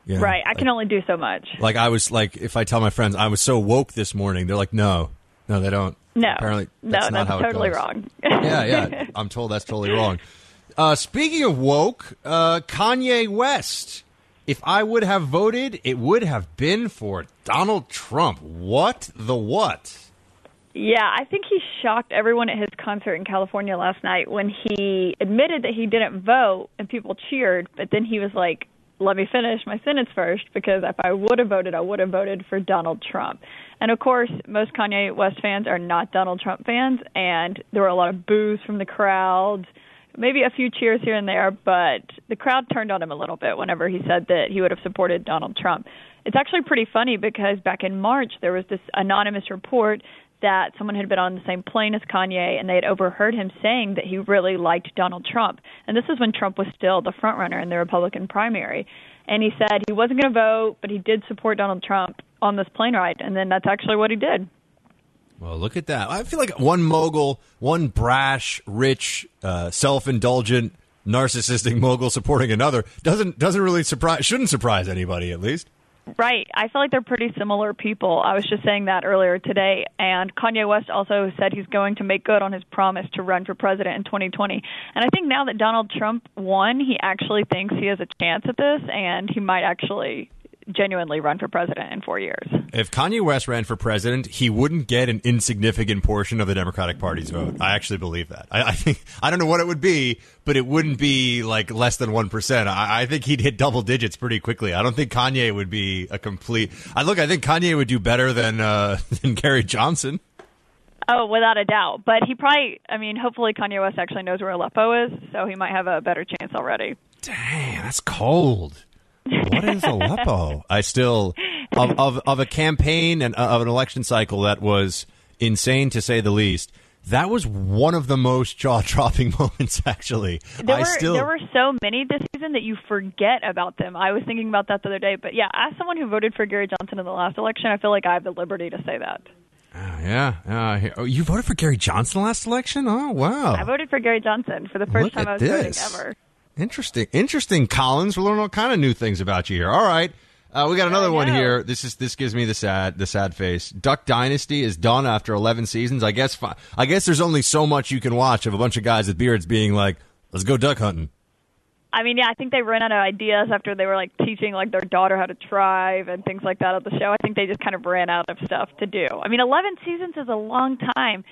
you know, right. I like, can only do so much. like I was like if I tell my friends I was so woke this morning, they're like, no, no, they don't. No. apparently no, that's not how totally it goes. wrong. yeah, yeah, I'm told that's totally wrong. Uh, speaking of woke, uh, Kanye West. If I would have voted, it would have been for Donald Trump. What the what? Yeah, I think he shocked everyone at his concert in California last night when he admitted that he didn't vote and people cheered, but then he was like, let me finish my sentence first because if I would have voted, I would have voted for Donald Trump. And of course, most Kanye West fans are not Donald Trump fans, and there were a lot of boos from the crowd, maybe a few cheers here and there, but the crowd turned on him a little bit whenever he said that he would have supported Donald Trump. It's actually pretty funny because back in March, there was this anonymous report that someone had been on the same plane as Kanye and they had overheard him saying that he really liked Donald Trump. And this is when Trump was still the front runner in the Republican primary. And he said he wasn't going to vote, but he did support Donald Trump on this plane ride. And then that's actually what he did. Well, look at that. I feel like one mogul, one brash, rich, uh, self-indulgent, narcissistic mogul supporting another doesn't doesn't really surprise shouldn't surprise anybody at least. Right. I feel like they're pretty similar people. I was just saying that earlier today. And Kanye West also said he's going to make good on his promise to run for president in 2020. And I think now that Donald Trump won, he actually thinks he has a chance at this, and he might actually genuinely run for president in four years. If Kanye West ran for president, he wouldn't get an insignificant portion of the Democratic Party's vote. I actually believe that. I, I think I don't know what it would be, but it wouldn't be like less than one percent. I, I think he'd hit double digits pretty quickly. I don't think Kanye would be a complete. I look. I think Kanye would do better than uh, than Gary Johnson. Oh, without a doubt. But he probably, I mean, hopefully Kanye West actually knows where Aleppo is, so he might have a better chance already. Dang, that's cold. What is Aleppo? I still of, of of a campaign and uh, of an election cycle that was insane to say the least. That was one of the most jaw dropping moments. Actually, There I were still there were so many this season that you forget about them. I was thinking about that the other day, but yeah, as someone who voted for Gary Johnson in the last election, I feel like I have the liberty to say that. yeah. Uh, you voted for Gary Johnson last election? Oh wow, I voted for Gary Johnson for the first Look time I was this. voting ever. Interesting, interesting, Collins. We're learning all kind of new things about you here. All right, uh, we got another one here. This is this gives me the sad the sad face. Duck Dynasty is done after eleven seasons. I guess fi- I guess there's only so much you can watch of a bunch of guys with beards being like, "Let's go duck hunting." I mean, yeah, I think they ran out of ideas after they were like teaching like their daughter how to drive and things like that on the show. I think they just kind of ran out of stuff to do. I mean, 11 seasons is a long time.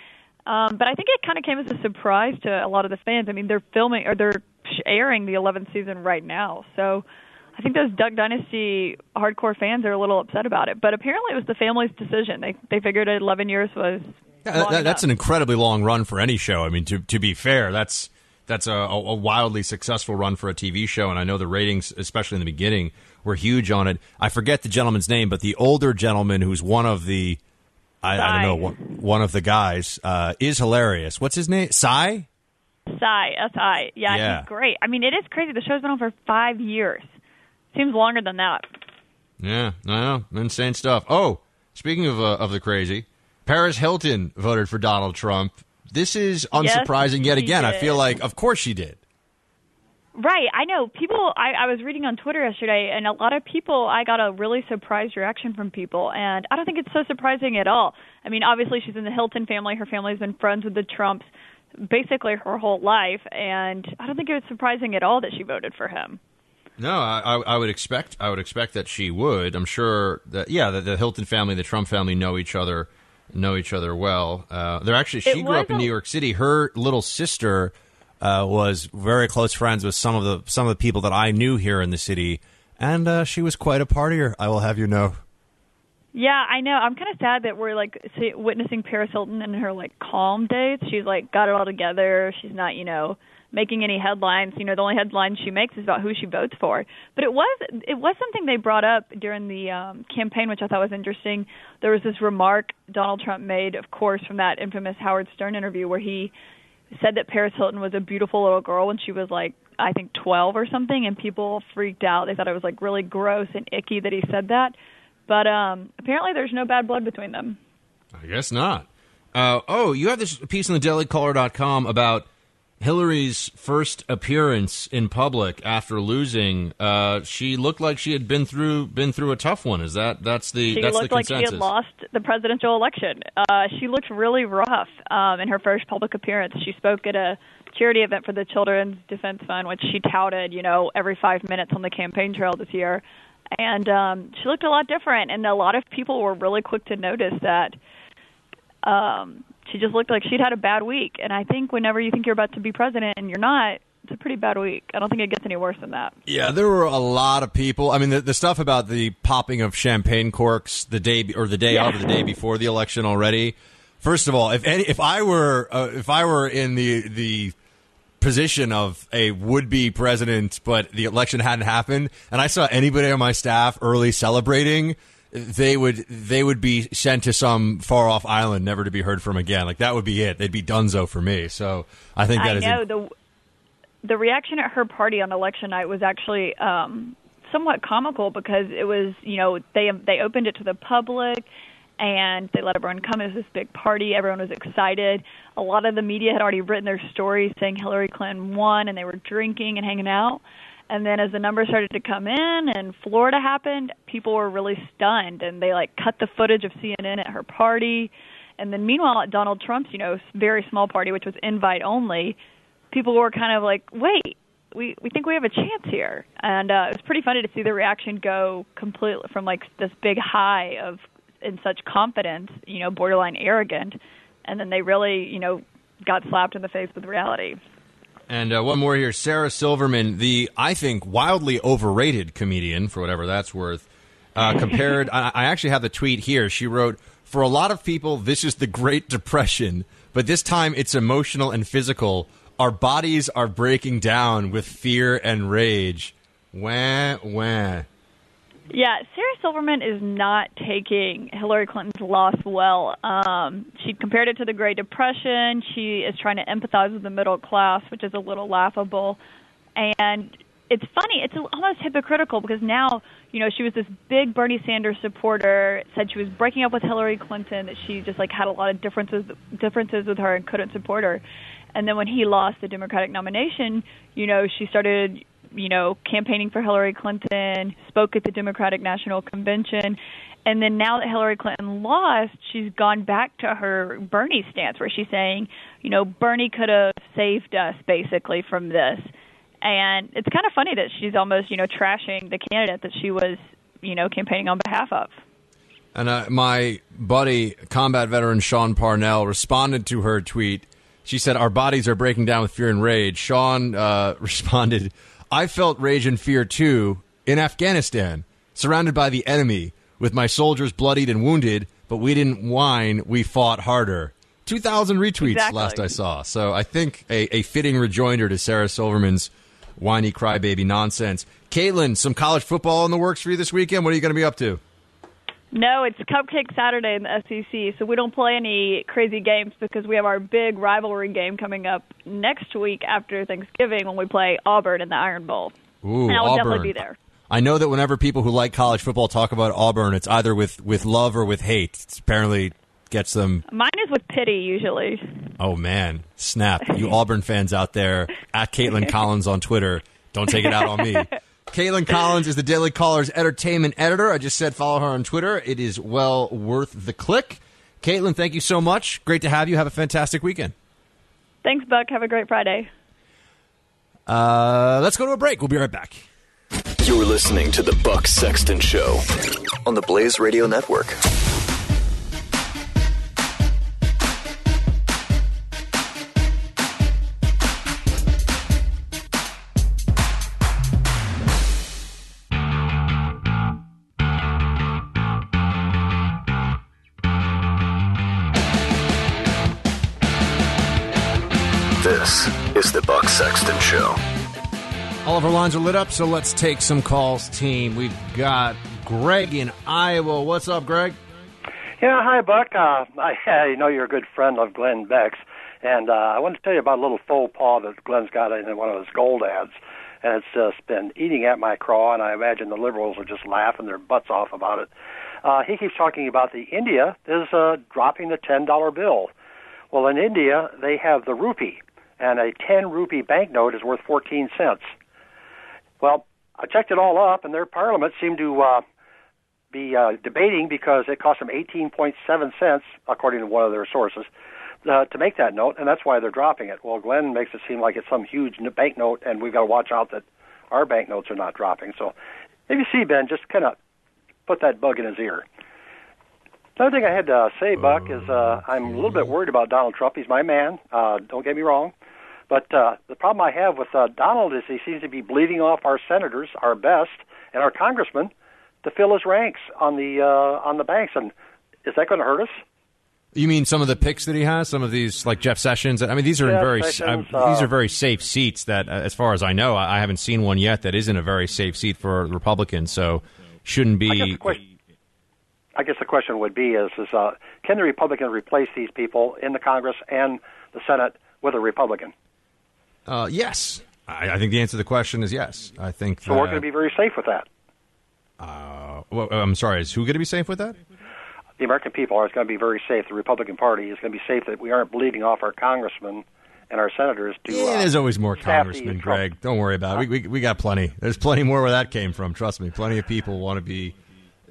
Um, but I think it kind of came as a surprise to a lot of the fans. I mean, they're filming or they're airing the 11th season right now. So I think those Duck Dynasty hardcore fans are a little upset about it. But apparently it was the family's decision. They they figured 11 years was Yeah, that, that's an incredibly long run for any show. I mean, to to be fair, that's that's a, a wildly successful run for a TV show, and I know the ratings, especially in the beginning, were huge on it. I forget the gentleman's name, but the older gentleman who's one of the I, I don't know one, one of the guys uh, is hilarious. What's his name? Si. Si, S-I. Yeah, Yeah. he's great. I mean, it is crazy. The show's been on for five years. Seems longer than that. Yeah, I know. Insane stuff. Oh, speaking of uh, of the crazy, Paris Hilton voted for Donald Trump. This is Yes, unsurprising yet she again. I feel like, of course, she did. Right. I know. People, I, I was reading on Twitter yesterday, and a lot of people, I got a really surprised reaction from people. And I don't think it's so surprising at all. I mean, obviously, she's in the Hilton family. Her family's been friends with the Trumps basically her whole life. And I don't think it was surprising at all that she voted for him. No, I, I, would expect I would expect that she would. I'm sure that yeah, the, the Hilton family, the Trump family know each other know each other well. Uh, they're actually she grew up in New York City. Her little sister uh, was very close friends with some of the some of the people that I knew here in the city, and uh, she was quite a partier. I will have you know. Yeah, I know. I'm kind of sad that we're like witnessing Paris Hilton in her like calm days. She's like got it all together. She's not, you know, making any headlines. You know, the only headlines she makes is about who she votes for. But it was it was something they brought up during the um campaign, which I thought was interesting. There was this remark Donald Trump made, of course, from that infamous Howard Stern interview where he said that Paris Hilton was a beautiful little girl when she was like I think 12 or something and people freaked out. They thought it was like really gross and icky that he said that. But um apparently there's no bad blood between them. I guess not. Uh, oh, you have this piece on the dailycaller.com about Hillary's first appearance in public after losing. Uh, she looked like she had been through been through a tough one. Is that that's the She that's looked the like she had lost the presidential election. Uh, she looked really rough um, in her first public appearance. She spoke at a charity event for the Children's Defense Fund, which she touted, you know, every five minutes on the campaign trail this year. And um, she looked a lot different, and a lot of people were really quick to notice that um, she just looked like she'd had a bad week. And I think whenever you think you're about to be president and you're not, it's a pretty bad week. I don't think it gets any worse than that. Yeah, there were a lot of people. I mean, the, the stuff about the popping of champagne corks the day or the day Yeah. of the day before the election already. First of all, if any, if I were uh, if I were in the the position of a would be president, but the election hadn't happened, and I saw anybody on my staff early celebrating, they would they would be sent to some far off island, never to be heard from again. Like that would be it. They'd be Dunzo for me. So I think that I is know the the reaction at her party on election night was actually um, somewhat comical because it was you know they they opened it to the public and they let everyone come. It was this big party. Everyone was excited. A lot of the media had already written their stories saying Hillary Clinton won, and they were drinking and hanging out. And then as the numbers started to come in and Florida happened, people were really stunned and they like cut the footage of CNN at her party. And then meanwhile at Donald Trump's, you know, very small party which was invite only, people were kind of like, "Wait, we we think we have a chance here." And uh it was pretty funny to see the reaction go completely from like this big high of in such confidence, you know, borderline arrogant, and then they really, you know, got slapped in the face with reality. And uh, one more here, Sarah Silverman, the I think wildly overrated comedian for whatever that's worth. Uh, compared, I, I actually have the tweet here. She wrote, "For a lot of people, this is the Great Depression, but this time it's emotional and physical. Our bodies are breaking down with fear and rage." Wah wah. Yeah, Sarah Silverman is not taking Hillary Clinton's loss well. Um, she compared it to the Great Depression. She is trying to empathize with the middle class, which is a little laughable. And it's funny, it's almost hypocritical because now, you know, she was this big Bernie Sanders supporter, said she was breaking up with Hillary Clinton, that she just like had a lot of differences differences with her and couldn't support her. And then when he lost the Democratic nomination, you know, she started you know, campaigning for Hillary Clinton, spoke at the Democratic National Convention, and then now that Hillary Clinton lost, she's gone back to her Bernie stance where she's saying, you know, Bernie could have saved us basically from this. And it's kind of funny that she's almost, you know, trashing the candidate that she was, you know, campaigning on behalf of. And uh, my buddy, combat veteran Sean Parnell, responded to her tweet. She said, Our bodies are breaking down with fear and rage. Sean uh, responded, I felt rage and fear too in Afghanistan, surrounded by the enemy, with my soldiers bloodied and wounded, but we didn't whine, we fought harder. 2,000 retweets Exactly. last I saw. So I think a, a fitting rejoinder to Sarah Silverman's whiny crybaby nonsense. Kaitlan, some college football in the works for you this weekend. What are you going to be up to? No, it's Cupcake Saturday in the SEC, so we don't play any crazy games because we have our big rivalry game coming up next week after Thanksgiving when we play Auburn in the Iron Bowl. Ooh, and I will Auburn. definitely be there. I know that whenever people who like college football talk about Auburn, it's either with, with love or with hate. It's apparently gets them. Mine is with pity usually. Oh man, snap! You Auburn fans out there at Kaitlan Collins on Twitter, don't take it out on me. Kaitlan Collins is the Daily Caller's entertainment editor. I just said follow her on Twitter. It is well worth the click. Kaitlan, thank you so much. Great to have you. Have a fantastic weekend. Thanks, Buck. Have a great Friday. Uh, let's go to a break. We'll be right back. You're listening to the Buck Sexton Show on the Blaze Radio Network. This is the Buck Sexton Show. All of our lines are lit up, so let's take some calls, team. We've got Greg in Iowa. What's up, Greg? Yeah, hi, Buck. Uh, I, I know you're a good friend of Glenn Beck's, and uh, I want to tell you about a little faux pas that Glenn's got in one of his gold ads, and it's just been eating at my craw, and I imagine the liberals are just laughing their butts off about it. Uh, he keeps talking about the India is uh, dropping the $10 bill. Well, in India, they have the rupee, and a 10 rupee banknote is worth 14 cents. Well, I checked it all up, and their parliament seemed to uh, be uh, debating because it cost them 18.7 cents, according to one of their sources, uh, to make that note, and that's why they're dropping it. Well, Glenn makes it seem like it's some huge banknote, and we've got to watch out that our banknotes are not dropping. So, if you see Ben, just kind of put that bug in his ear. Another thing I had to say, Buck, is uh, I'm a little bit worried about Donald Trump. He's my man. Uh, don't get me wrong. But uh, the problem I have with uh, Donald is he seems to be bleeding off our senators, our best, and our congressmen to fill his ranks on the uh, on the banks. And is that going to hurt us? You mean some of the picks that he has? Some of these, like Jeff Sessions. I mean, these are in very Sessions, uh, these uh, are very safe seats. That, uh, as far as I know, I, I haven't seen one yet that isn't a very safe seat for Republicans. So, shouldn't I guess be. the question, I guess the question would be: Is is uh, can the Republicans replace these people in the Congress and the Senate with a Republican? Uh, yes, I, I think the answer to the question is yes. I think. So we're going to be very safe with that. Uh, well, I'm sorry. Is who going to be safe with that? The American people are going to be very safe. The Republican Party is going to be safe that we aren't bleeding off our congressmen and our senators to. Yeah, uh, there's always more congressmen. Greg. Don't worry about it. We, we, we got plenty. There's plenty more where that came from. Trust me. Plenty of people want to be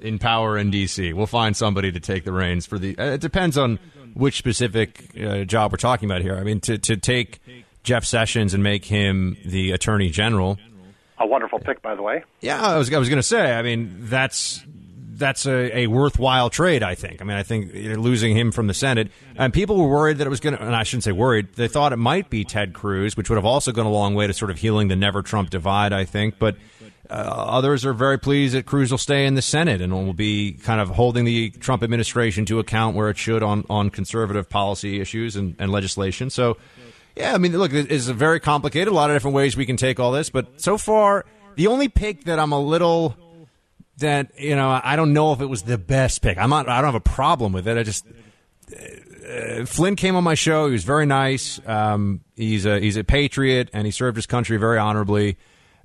in power in D.C. We'll find somebody to take the reins for the. uh, It depends on which specific uh, job we're talking about here. I mean, to to take Jeff Sessions and make him the Attorney General. A wonderful pick, by the way. Yeah, I was I was going to say. I mean, that's that's a, a worthwhile trade. I think. I mean, I think losing him from the Senate, and people were worried that it was going to. And I shouldn't say worried. They thought it might be Ted Cruz, which would have also gone a long way to sort of healing the never Trump divide. I think, but. Uh, others are very pleased that Cruz will stay in the Senate and will be kind of holding the Trump administration to account where it should on, on conservative policy issues and, and legislation. So, yeah, I mean, look, it's a very complicated. A lot of different ways we can take all this, but so far, the only pick that I'm a little that you know I don't know if it was the best pick. I'm not. I don't have a problem with it. I just uh, Flynn came on my show. He was very nice. Um, he's a he's a patriot and he served his country very honorably.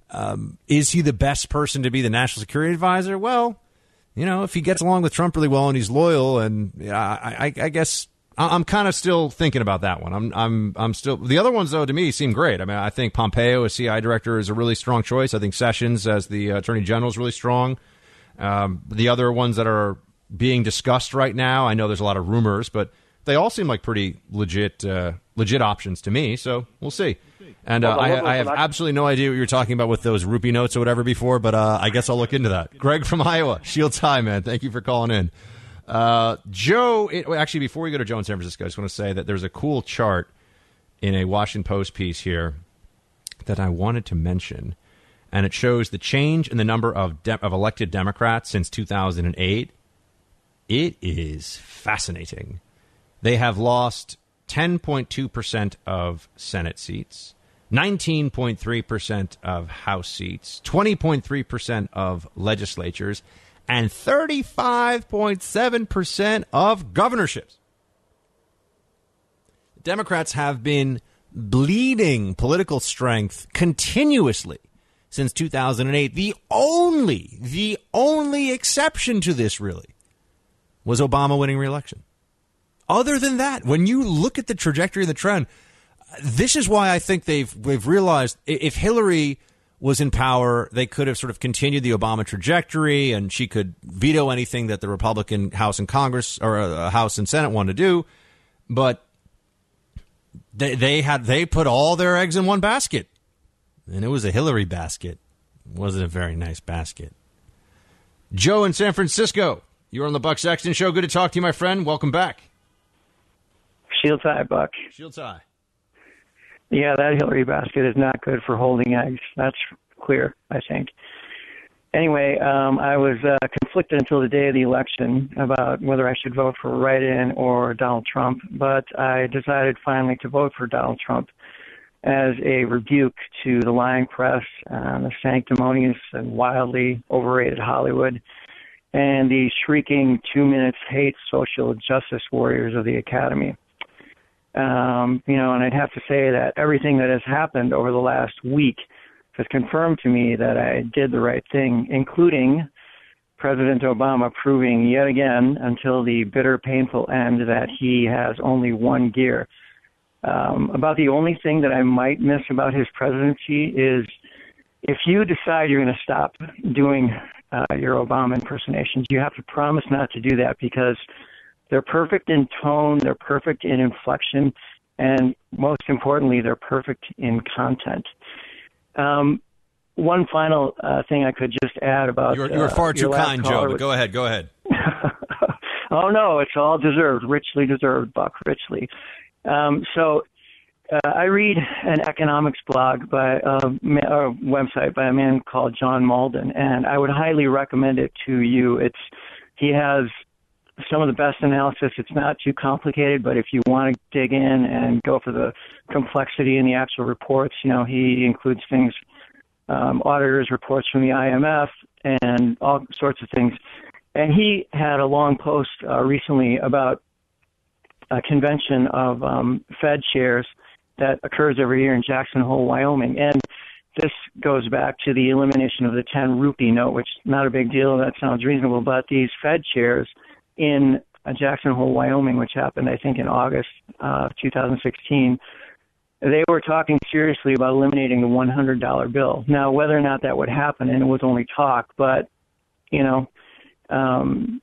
Um, is he the best person to be the national security advisor? Well, you know, if he gets along with Trump really well and he's loyal, and yeah, I, I, I guess I'm kind of still thinking about that one. I'm, I'm, I'm still. The other ones, though, to me seem great. I mean, I think Pompeo as CI director is a really strong choice. I think Sessions as the uh, attorney general is really strong. Um, the other ones that are being discussed right now, I know there's a lot of rumors, but they all seem like pretty legit, uh, legit options to me. So we'll see. And uh, I, I have absolutely no idea what you're talking about with those rupee notes or whatever before, but uh, I guess I'll look into that. Greg from Iowa, Shields High, man. Thank you for calling in. Uh, Joe, it, actually, before we go to Joe in San Francisco, I just want to say that there's a cool chart in a Washington Post piece here that I wanted to mention, and it shows the change in the number of de- of elected Democrats since 2008. It is fascinating. They have lost 10.2 percent of Senate seats. 19.3% of House seats, 20.3% of legislatures, and 35.7% of governorships. Democrats have been bleeding political strength continuously since 2008. The only, the only exception to this really was Obama winning re-election. Other than that, when you look at the trajectory of the trend, this is why I think they've they've realized if Hillary was in power, they could have sort of continued the Obama trajectory, and she could veto anything that the Republican House and Congress or uh, House and Senate wanted to do. But they they had they put all their eggs in one basket, and it was a Hillary basket. It wasn't a very nice basket. Joe in San Francisco, you're on the Buck Sexton Show. Good to talk to you, my friend. Welcome back. Shield tie, Buck. Shield tie. Yeah, that Hillary basket is not good for holding eggs. That's clear, I think. Anyway, um, I was uh, conflicted until the day of the election about whether I should vote for write-in or Donald Trump, but I decided finally to vote for Donald Trump as a rebuke to the lying press, uh, the sanctimonious and wildly overrated Hollywood, and the shrieking two minutes hate social justice warriors of the Academy. Um, you know, and I'd have to say that everything that has happened over the last week has confirmed to me that I did the right thing, including President Obama proving yet again, until the bitter, painful end, that he has only one gear. Um, about the only thing that I might miss about his presidency is if you decide you're going to stop doing uh, your Obama impersonations, you have to promise not to do that because they're perfect in tone, they're perfect in inflection, and most importantly, they're perfect in content. Um, one final uh, thing I could just add about you're, you're far uh, too kind, Joe. Was, go ahead, go ahead. oh no, it's all deserved, richly deserved, Buck, richly. Um, so uh, I read an economics blog by a, a website by a man called John Mauldin, and I would highly recommend it to you. It's he has some of the best analysis. It's not too complicated, but if you want to dig in and go for the complexity in the actual reports, you know, he includes things, um, auditors' reports from the IMF and all sorts of things. And he had a long post uh, recently about a convention of um, Fed chairs that occurs every year in Jackson Hole, Wyoming. And this goes back to the elimination of the 10 rupee note, which is not a big deal. That sounds reasonable. But these Fed chairs – in Jackson Hole, Wyoming, which happened, I think, in August uh, of 2016, they were talking seriously about eliminating the $100 bill. Now, whether or not that would happen, and it was only talk, but you know, um,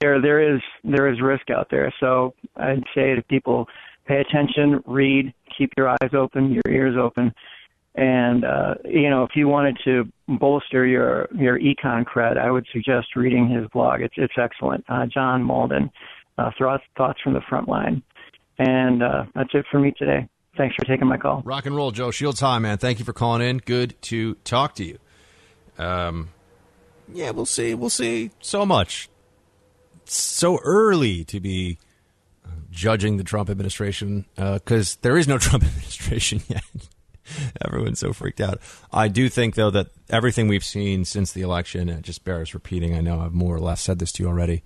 there there is there is risk out there. So I'd say to people, pay attention, read, keep your eyes open, your ears open, and uh, you know, if you wanted to bolster your your econ cred, I would suggest reading his blog. It's it's excellent. Uh, John Mauldin, uh, thoughts thoughts from the front line, and uh, that's it for me today. Thanks for taking my call. Rock and roll, Joe Shields. Hi, man. Thank you for calling in. Good to talk to you. Um, yeah, we'll see. We'll see. So much. so early to be judging the Trump administration because uh, there is no Trump administration yet. Everyone's so freaked out. I do think, though, that everything we've seen since the election, it just bears repeating. I know I've more or less said this to you already.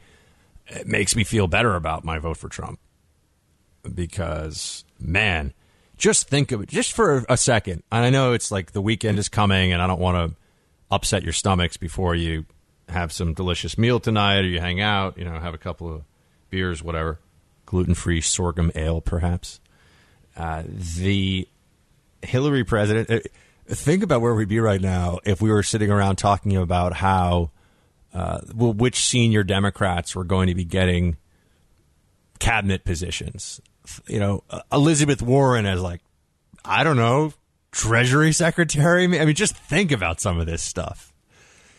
It makes me feel better about my vote for Trump because, man, just think of it just for a second. And I know it's like the weekend is coming, and I don't want to upset your stomachs before you have some delicious meal tonight or you hang out, you know, have a couple of beers, whatever, gluten free sorghum ale, perhaps. Uh, the Hillary president. Uh, think about where we'd be right now if we were sitting around talking about how, uh, well, which senior Democrats were going to be getting cabinet positions. You know, Elizabeth Warren as like, I don't know, Treasury Secretary. I mean, just think about some of this stuff.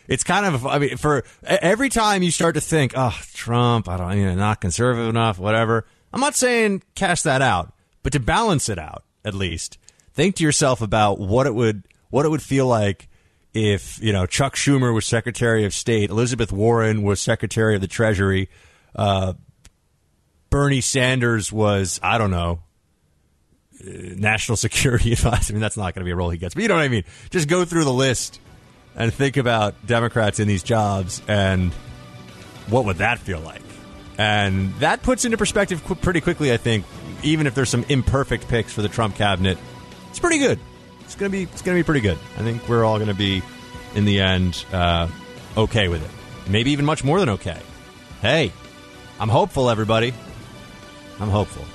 It's kind of, I mean, for every time you start to think, oh, Trump, I don't, you know, not conservative enough, whatever. I'm not saying cash that out, but to balance it out, at least, think to yourself about what it would what it would feel like if you know Chuck Schumer was Secretary of State, Elizabeth Warren was Secretary of the Treasury, uh, Bernie Sanders was I don't know national security advisor. I mean, that's not going to be a role he gets, but you know what I mean. Just go through the list and think about Democrats in these jobs and what would that feel like? And that puts into perspective qu- pretty quickly, I think, even if there's some imperfect picks for the Trump cabinet, it's pretty good. It's gonna be it's gonna be pretty good. I think we're all gonna be, in the end, uh, okay with it. Maybe even much more than okay. Hey, I'm hopeful, everybody. I'm hopeful.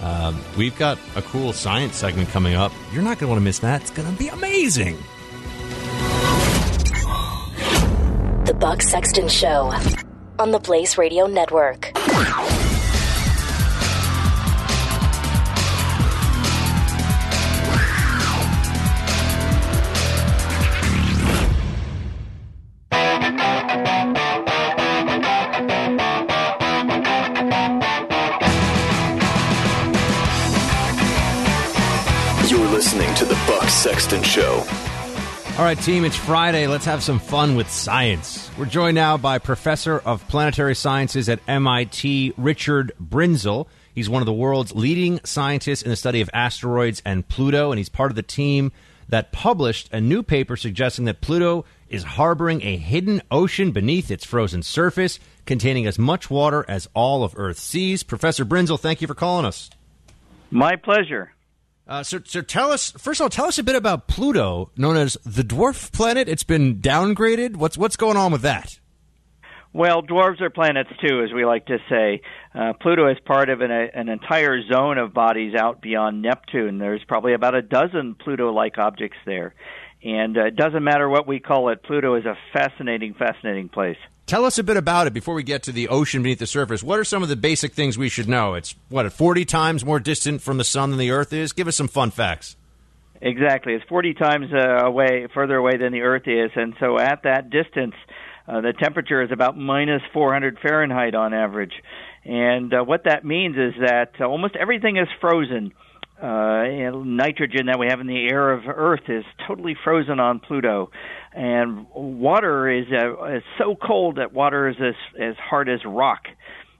Um, we've got a cool science segment coming up. You're not going to want to miss that. It's going to be amazing. The Buck Sexton Show on the Blaze Radio Network. All right, team, it's Friday. Let's have some fun with science. We're joined now by Professor of Planetary Sciences at MIT, Richard Binzel. He's one of the world's leading scientists in the study of asteroids and Pluto, and he's part of the team that published a new paper suggesting that Pluto is harboring a hidden ocean beneath its frozen surface, containing as much water as all of Earth's seas. Professor Binzel, thank you for calling us. My pleasure. Uh, so, so tell us first of all, tell us a bit about Pluto, known as the dwarf planet. It's been downgraded. What's what's going on with that? Well, dwarves are planets too, as we like to say. Uh, Pluto is part of an, a, an entire zone of bodies out beyond Neptune. There's probably about a dozen Pluto-like objects there, and uh, it doesn't matter what we call it. Pluto is a fascinating, fascinating place. Tell us a bit about it before we get to the ocean beneath the surface. What are some of the basic things we should know? It's what forty times more distant from the sun than the Earth is. Give us some fun facts. Exactly, it's 40 times uh, away, further away than the Earth is, and so at that distance, uh, the temperature is about minus 400 Fahrenheit on average. And uh, what that means is that uh, almost everything is frozen. Uh, nitrogen that we have in the air of Earth is totally frozen on Pluto, and water is, uh, is so cold that water is as as hard as rock.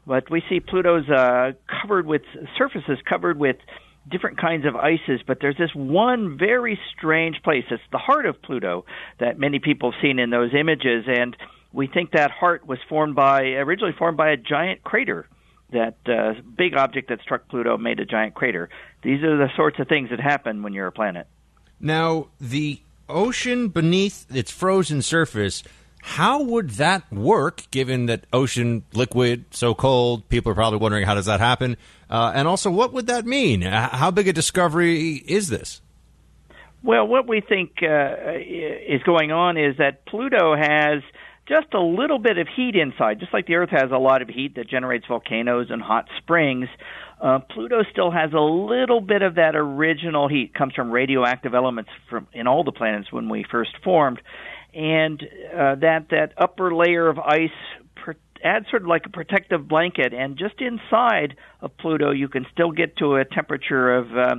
But we see Pluto's uh, covered with surfaces covered with different kinds of ices, but there's this one very strange place. It's the heart of Pluto that many people have seen in those images, and we think that heart was formed by originally formed by a giant crater. That uh, big object that struck Pluto made a giant crater. These are the sorts of things that happen when you're a planet. Now, the ocean beneath its frozen surface, how would that work given that ocean liquid, so cold? People are probably wondering how does that happen? Uh, and also, what would that mean? How big a discovery is this? Well, what we think uh, is going on is that Pluto has just a little bit of heat inside, just like the Earth has a lot of heat that generates volcanoes and hot springs. Uh, Pluto still has a little bit of that original heat. It comes from radioactive elements from in all the planets when we first formed, and uh, that that upper layer of ice per- adds sort of like a protective blanket. And just inside of Pluto, you can still get to a temperature of uh,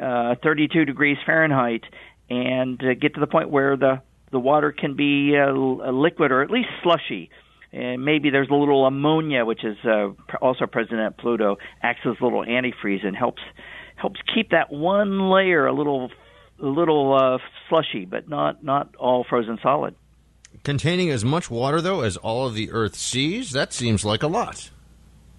uh, 32 degrees Fahrenheit, and uh, get to the point where the the water can be uh, liquid or at least slushy. And maybe there's a little ammonia, which is uh, also present at Pluto, acts as a little antifreeze and helps helps keep that one layer a little a little uh, slushy, but not not all frozen solid. Containing as much water though as all of the Earth seas, that seems like a lot.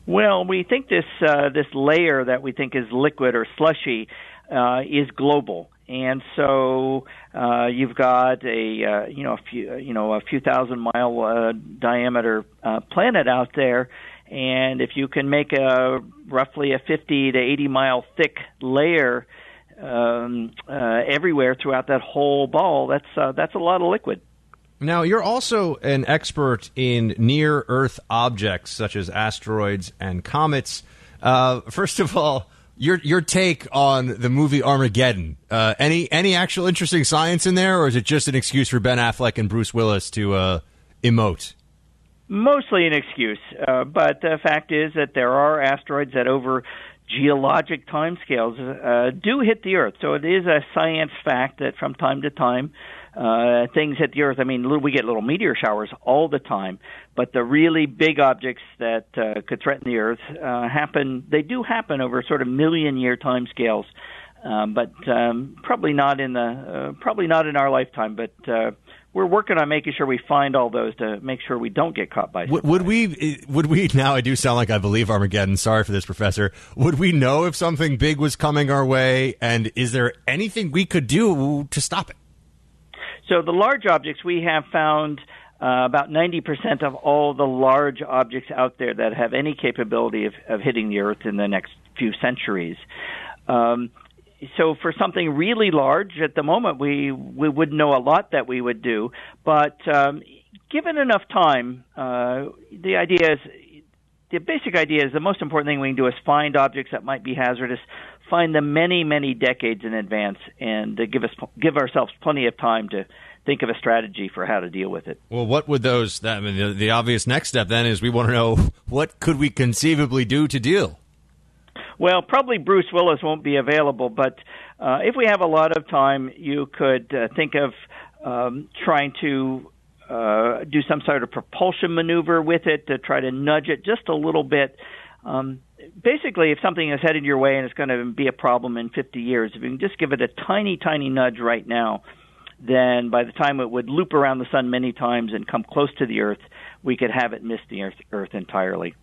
Well, we think this uh, this layer that we think is liquid or slushy uh, is global, and so uh, you've got a uh, you know a few you know a few thousand mile uh, diameter uh, planet out there, and if you can make a roughly a 50 to 80 mile thick layer um, uh, everywhere throughout that whole ball, that's uh, that's a lot of liquid. Now, you're also an expert in near Earth objects such as asteroids and comets. Uh, first of all, your your take on the movie Armageddon. Uh, any any actual interesting science in there, or is it just an excuse for Ben Affleck and Bruce Willis to uh, emote? Mostly an excuse, uh, but the fact is that there are asteroids that over geologic timescales uh, do hit the Earth. So it is a science fact that from time to time uh, things at the Earth. I mean, we get little meteor showers all the time, but the really big objects that uh, could threaten the Earth uh, happen. They do happen over sort of million year time scales, um, but um, probably not in the uh, probably not in our lifetime. But uh, we're working on making sure we find all those to make sure we don't get caught by. Would, would we? Would we? Now I do sound like I believe Armageddon. Sorry for this, Professor. Would we know if something big was coming our way? And is there anything we could do to stop it? So the large objects we have found. Uh, about 90% of all the large objects out there that have any capability of, of hitting the Earth in the next few centuries. Um, so for something really large at the moment we we wouldn't know a lot that we would do but um, given enough time uh, the idea is the basic idea is the most important thing we can do is find objects that might be hazardous find them many many decades in advance and give us give ourselves plenty of time to think of a strategy for how to deal with it well what would those that, I mean, the, the obvious next step then is we want to know what could we conceivably do to deal well, probably Bruce Willis won't be available, but uh, if we have a lot of time, you could uh, think of um, trying to uh, do some sort of propulsion maneuver with it to try to nudge it just a little bit. Um, basically, if something is headed your way and it's going to be a problem in 50 years, if you can just give it a tiny, tiny nudge right now, then by the time it would loop around the sun many times and come close to the Earth, we could have it miss the Earth, Earth entirely.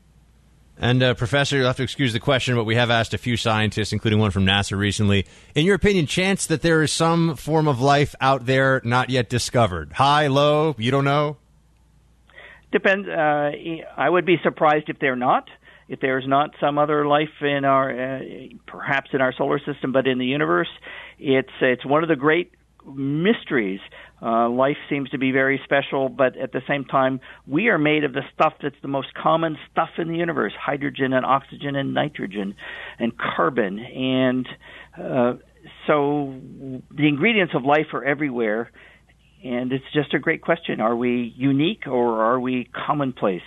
And uh, Professor, you'll have to excuse the question, but we have asked a few scientists, including one from NASA recently. In your opinion, chance that there is some form of life out there not yet discovered? High, low? You don't know. Depends. Uh, I would be surprised if they're not. If there's not some other life in our, uh, perhaps in our solar system, but in the universe, it's it's one of the great mysteries uh, life seems to be very special, but at the same time, we are made of the stuff that's the most common stuff in the universe hydrogen and oxygen and nitrogen and carbon. And uh, so the ingredients of life are everywhere. And it's just a great question. Are we unique or are we commonplace?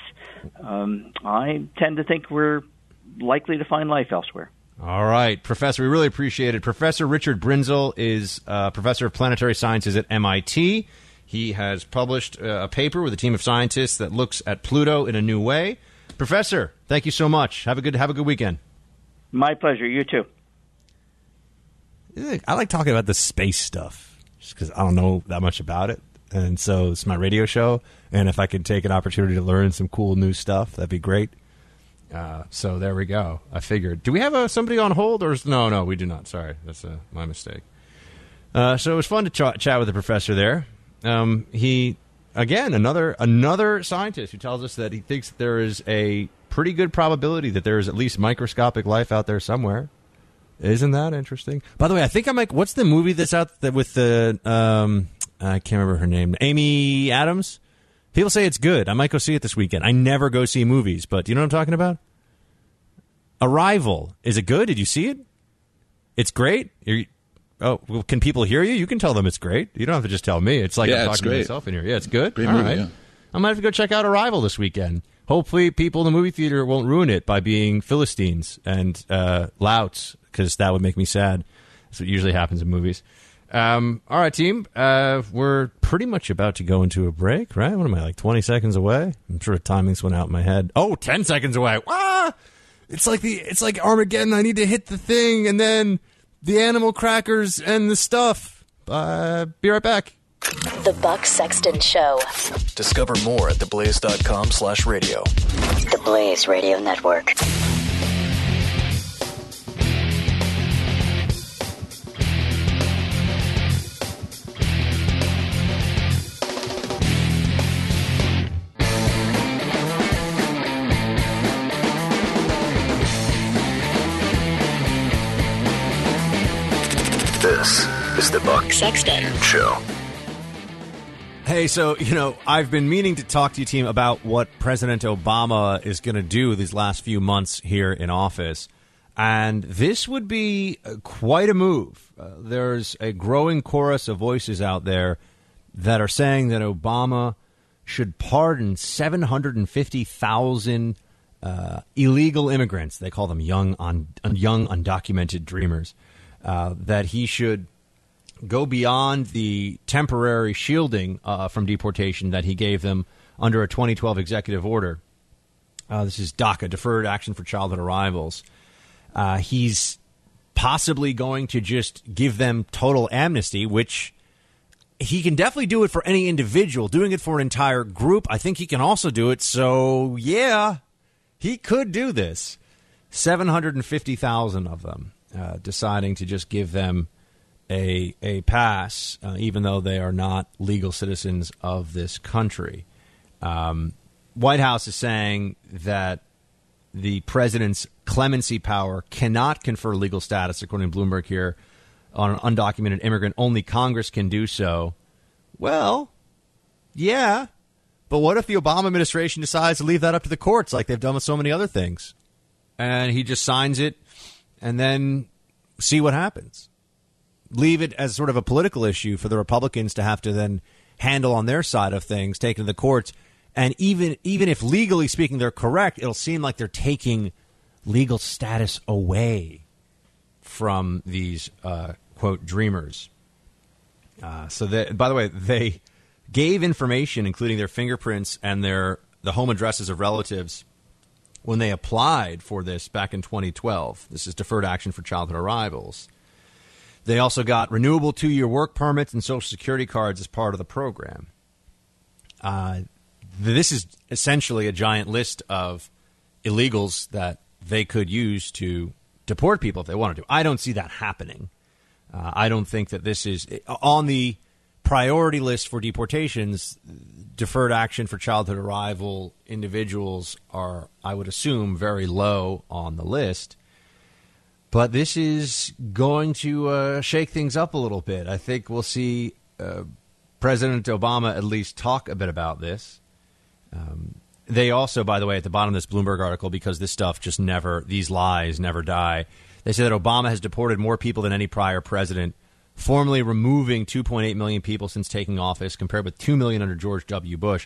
Um, I tend to think we're likely to find life elsewhere. All right, Professor, we really appreciate it. Professor Richard Binzel is uh, Professor of Planetary Sciences at MIT. He has published uh, a paper with a team of scientists that looks at Pluto in a new way. Professor, thank you so much. Have a good have a good weekend. My pleasure. You too. I like talking about the space stuff just because I don't know that much about it, and so it's my radio show. And if I could take an opportunity to learn some cool new stuff, that'd be great. Uh, so there we go. I figured. Do we have uh, somebody on hold, or is, no? No, we do not. Sorry, that's uh, my mistake. Uh, so it was fun to ch- chat with the professor there. Um, he again another another scientist who tells us that he thinks there is a pretty good probability that there is at least microscopic life out there somewhere. Isn't that interesting? By the way, I think I might. What's the movie that's out with the? Um, I can't remember her name. Amy Adams. People say it's good. I might go see it this weekend. I never go see movies, but do you know what I'm talking about? Arrival. Is it good? Did you see it? It's great. You're, oh, well, can people hear you? You can tell them it's great. You don't have to just tell me. It's like yeah, I'm talking to myself in here. Yeah, it's good. Great All movie, right. yeah. I might have to go check out Arrival this weekend. Hopefully, people in the movie theater won't ruin it by being Philistines and uh, louts, because that would make me sad. That's what usually happens in movies. Um, all right, team. Uh, we're pretty much about to go into a break, right? What am I, like 20 seconds away? I'm sure timings went out in my head. Oh, 10 seconds away. Ah! It's like the it's like Armageddon. I need to hit the thing and then the animal crackers and the stuff. Uh, be right back. The Buck Sexton Show. Discover more at theblaze.com slash radio. The Blaze Radio Network. This is the Buck Sexton Show. Hey, so, you know, I've been meaning to talk to you, team, about what President Obama is going to do these last few months here in office. And this would be uh, quite a move. Uh, there's a growing chorus of voices out there that are saying that Obama should pardon 750,000 uh, illegal immigrants. They call them young, un- young undocumented dreamers. Uh, that he should go beyond the temporary shielding uh, from deportation that he gave them under a 2012 executive order. Uh, this is DACA, Deferred Action for Childhood Arrivals. Uh, he's possibly going to just give them total amnesty, which he can definitely do it for any individual. Doing it for an entire group, I think he can also do it. So, yeah, he could do this. 750,000 of them uh, deciding to just give them a, a pass, uh, even though they are not legal citizens of this country. Um, White House is saying that the president's clemency power cannot confer legal status, according to Bloomberg here, on an undocumented immigrant. Only Congress can do so. Well, yeah. But what if the Obama administration decides to leave that up to the courts like they've done with so many other things? And he just signs it and then see what happens. Leave it as sort of a political issue for the Republicans to have to then handle on their side of things, taken to the courts. And even even if legally speaking they're correct, it'll seem like they're taking legal status away from these uh, quote dreamers. Uh, so that, by the way, they gave information, including their fingerprints and their the home addresses of relatives, when they applied for this back in 2012. This is deferred action for childhood arrivals. They also got renewable two-year work permits and social security cards as part of the program. Uh, this is essentially a giant list of illegals that they could use to deport people if they wanted to. I don't see that happening. Uh, I don't think that this is on the priority list for deportations. Deferred action for childhood arrival individuals are, I would assume, very low on the list. But this is going to uh, shake things up a little bit. I think we'll see uh, President Obama at least talk a bit about this. Um, they also, by the way, at the bottom of this Bloomberg article, because this stuff just never, these lies never die, they say that Obama has deported more people than any prior president, formally removing 2.8 million people since taking office, compared with 2 million under George W. Bush.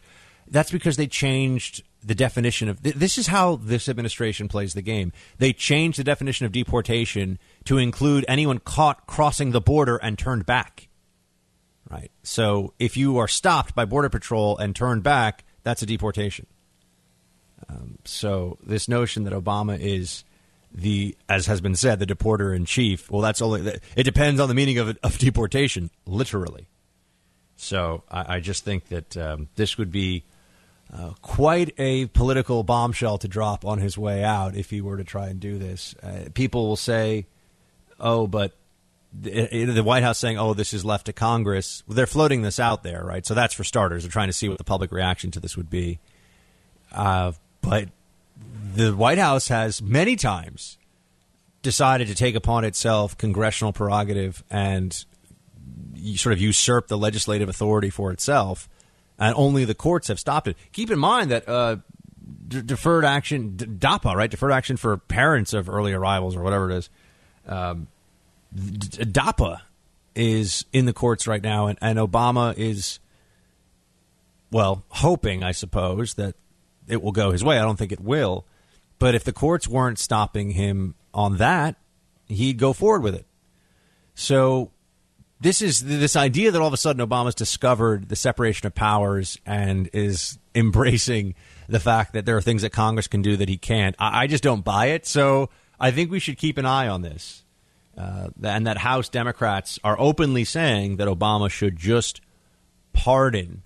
That's because they changed the definition of this is how this administration plays the game. They changed the definition of deportation to include anyone caught crossing the border and turned back. Right. So if you are stopped by border patrol and turned back, that's a deportation. Um, so this notion that Obama is the, as has been said, the deporter in chief. Well, that's only it depends on the meaning of of deportation, literally. So I, I just think that um, this would be uh, quite a political bombshell to drop on his way out if he were to try and do this. Uh, people will say, "Oh, but." The, the White House saying, "Oh, this is left to Congress." Well, they're floating this out there, right? So that's for starters. They're trying to see what the public reaction to this would be. Uh, but the White House has many times decided to take upon itself congressional prerogative and sort of usurp the legislative authority for itself, and only the courts have stopped it. Keep in mind that uh, d- deferred action, d- DAPA, right? Deferred action for parents of early arrivals or whatever it is. Um, d- DAPA is in the courts right now, and, and Obama is, well, hoping, I suppose, that it will go his way. I don't think it will. But if the courts weren't stopping him on that, he'd go forward with it. So this is this idea that all of a sudden Obama's discovered the separation of powers and is embracing the fact that there are things that Congress can do that he can't. I, I just don't buy it. So I think we should keep an eye on this. Uh, and that House Democrats are openly saying that Obama should just pardon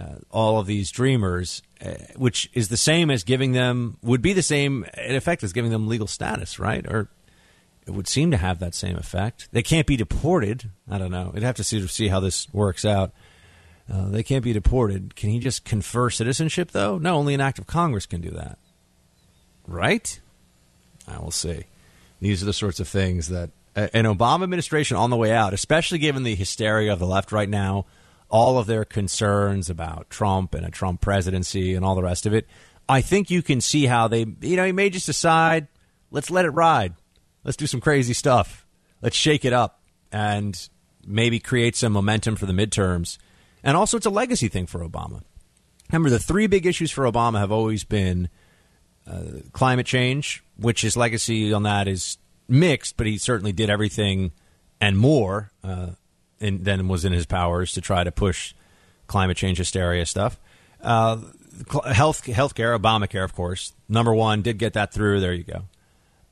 uh, all of these dreamers, uh, which is the same as giving them, would be the same in effect as giving them legal status, right? Or it would seem to have that same effect. They can't be deported. I don't know. I'd have to see, see how this works out. Uh, they can't be deported. Can he just confer citizenship, though? No, only an act of Congress can do that. Right? I will see. These are the sorts of things that an Obama administration on the way out, especially given the hysteria of the left right now, all of their concerns about Trump and a Trump presidency and all the rest of it, I think you can see how they, you know, he may just decide, let's let it ride. Let's do some crazy stuff. Let's shake it up and maybe create some momentum for the midterms. And also, it's a legacy thing for Obama. Remember, the three big issues for Obama have always been uh, climate change, which his legacy on that is mixed, but he certainly did everything and more uh, in, than was in his powers to try to push climate change hysteria stuff. Uh, health healthcare, Obamacare, of course, number one did get that through. There you go.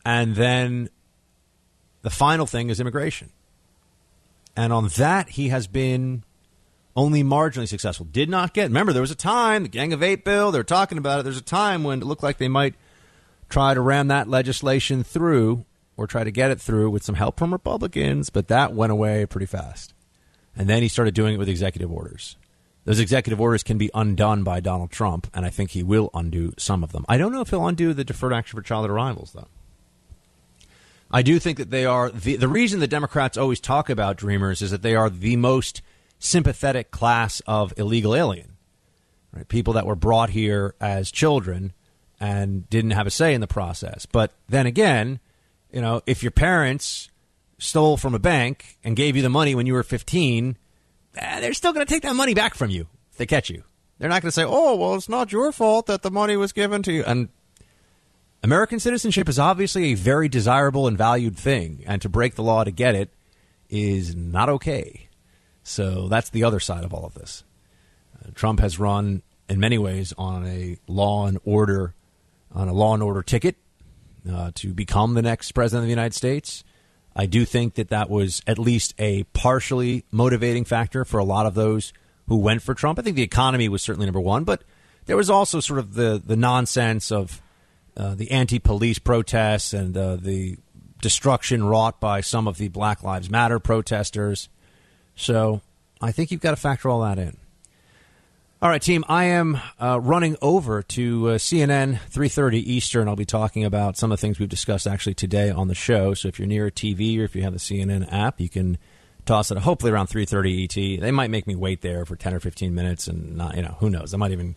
And then the final thing is immigration, and on that he has been only marginally successful. Did not get. Remember, there was a time the Gang of Eight bill. They're talking about it. There's a time when it looked like they might try to ram that legislation through or try to get it through with some help from Republicans, but that went away pretty fast. And then he started doing it with executive orders. Those executive orders can be undone by Donald Trump, and I think he will undo some of them. I don't know if he'll undo the deferred action for childhood arrivals, though. I do think that they are the the reason the Democrats always talk about dreamers is that they are the most sympathetic class of illegal alien. Right? People that were brought here as children and didn't have a say in the process. But then again, you know, if your parents stole from a bank and gave you the money when you were 15, eh, they're still going to take that money back from you if they catch you. They're not going to say, "Oh, well, it's not your fault that the money was given to you." And American citizenship is obviously a very desirable and valued thing, and to break the law to get it is not okay. So that's the other side of all of this. Uh, Trump has run in many ways on a law and order on a law and order ticket uh, to become the next president of the United States. I do think that that was at least a partially motivating factor for a lot of those who went for Trump. I think the economy was certainly number one, but there was also sort of the the nonsense of uh, the anti-police protests and uh, the destruction wrought by some of the Black Lives Matter protesters. So I think you've got to factor all that in. All right, team. I am uh, running over to uh, CNN 3:30 Eastern. I'll be talking about some of the things we've discussed actually today on the show. So if you're near a TV or if you have the CNN app, you can toss it. Hopefully around 3:30 ET. They might make me wait there for 10 or 15 minutes, and not, you know, who knows? I might even,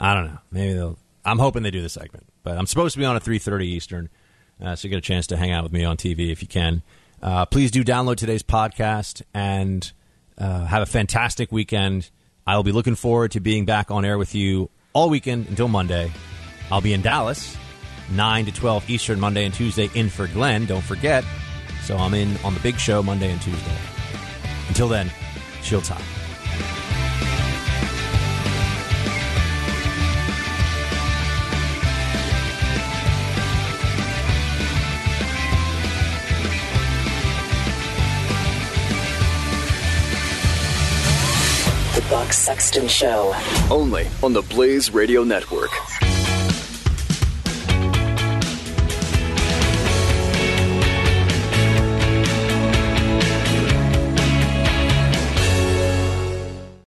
I don't know. Maybe they'll. I'm hoping they do the segment, but I'm supposed to be on at 3:30 Eastern, uh, so you get a chance to hang out with me on TV if you can. Uh, please do download today's podcast and uh, have a fantastic weekend. I'll be looking forward to being back on air with you all weekend until Monday. I'll be in Dallas, 9 to 12 Eastern, Monday and Tuesday, in for Glenn. Don't forget. So I'm in on the big show Monday and Tuesday. Until then, chill time. Sexton Show. Only on the Blaze Radio Network.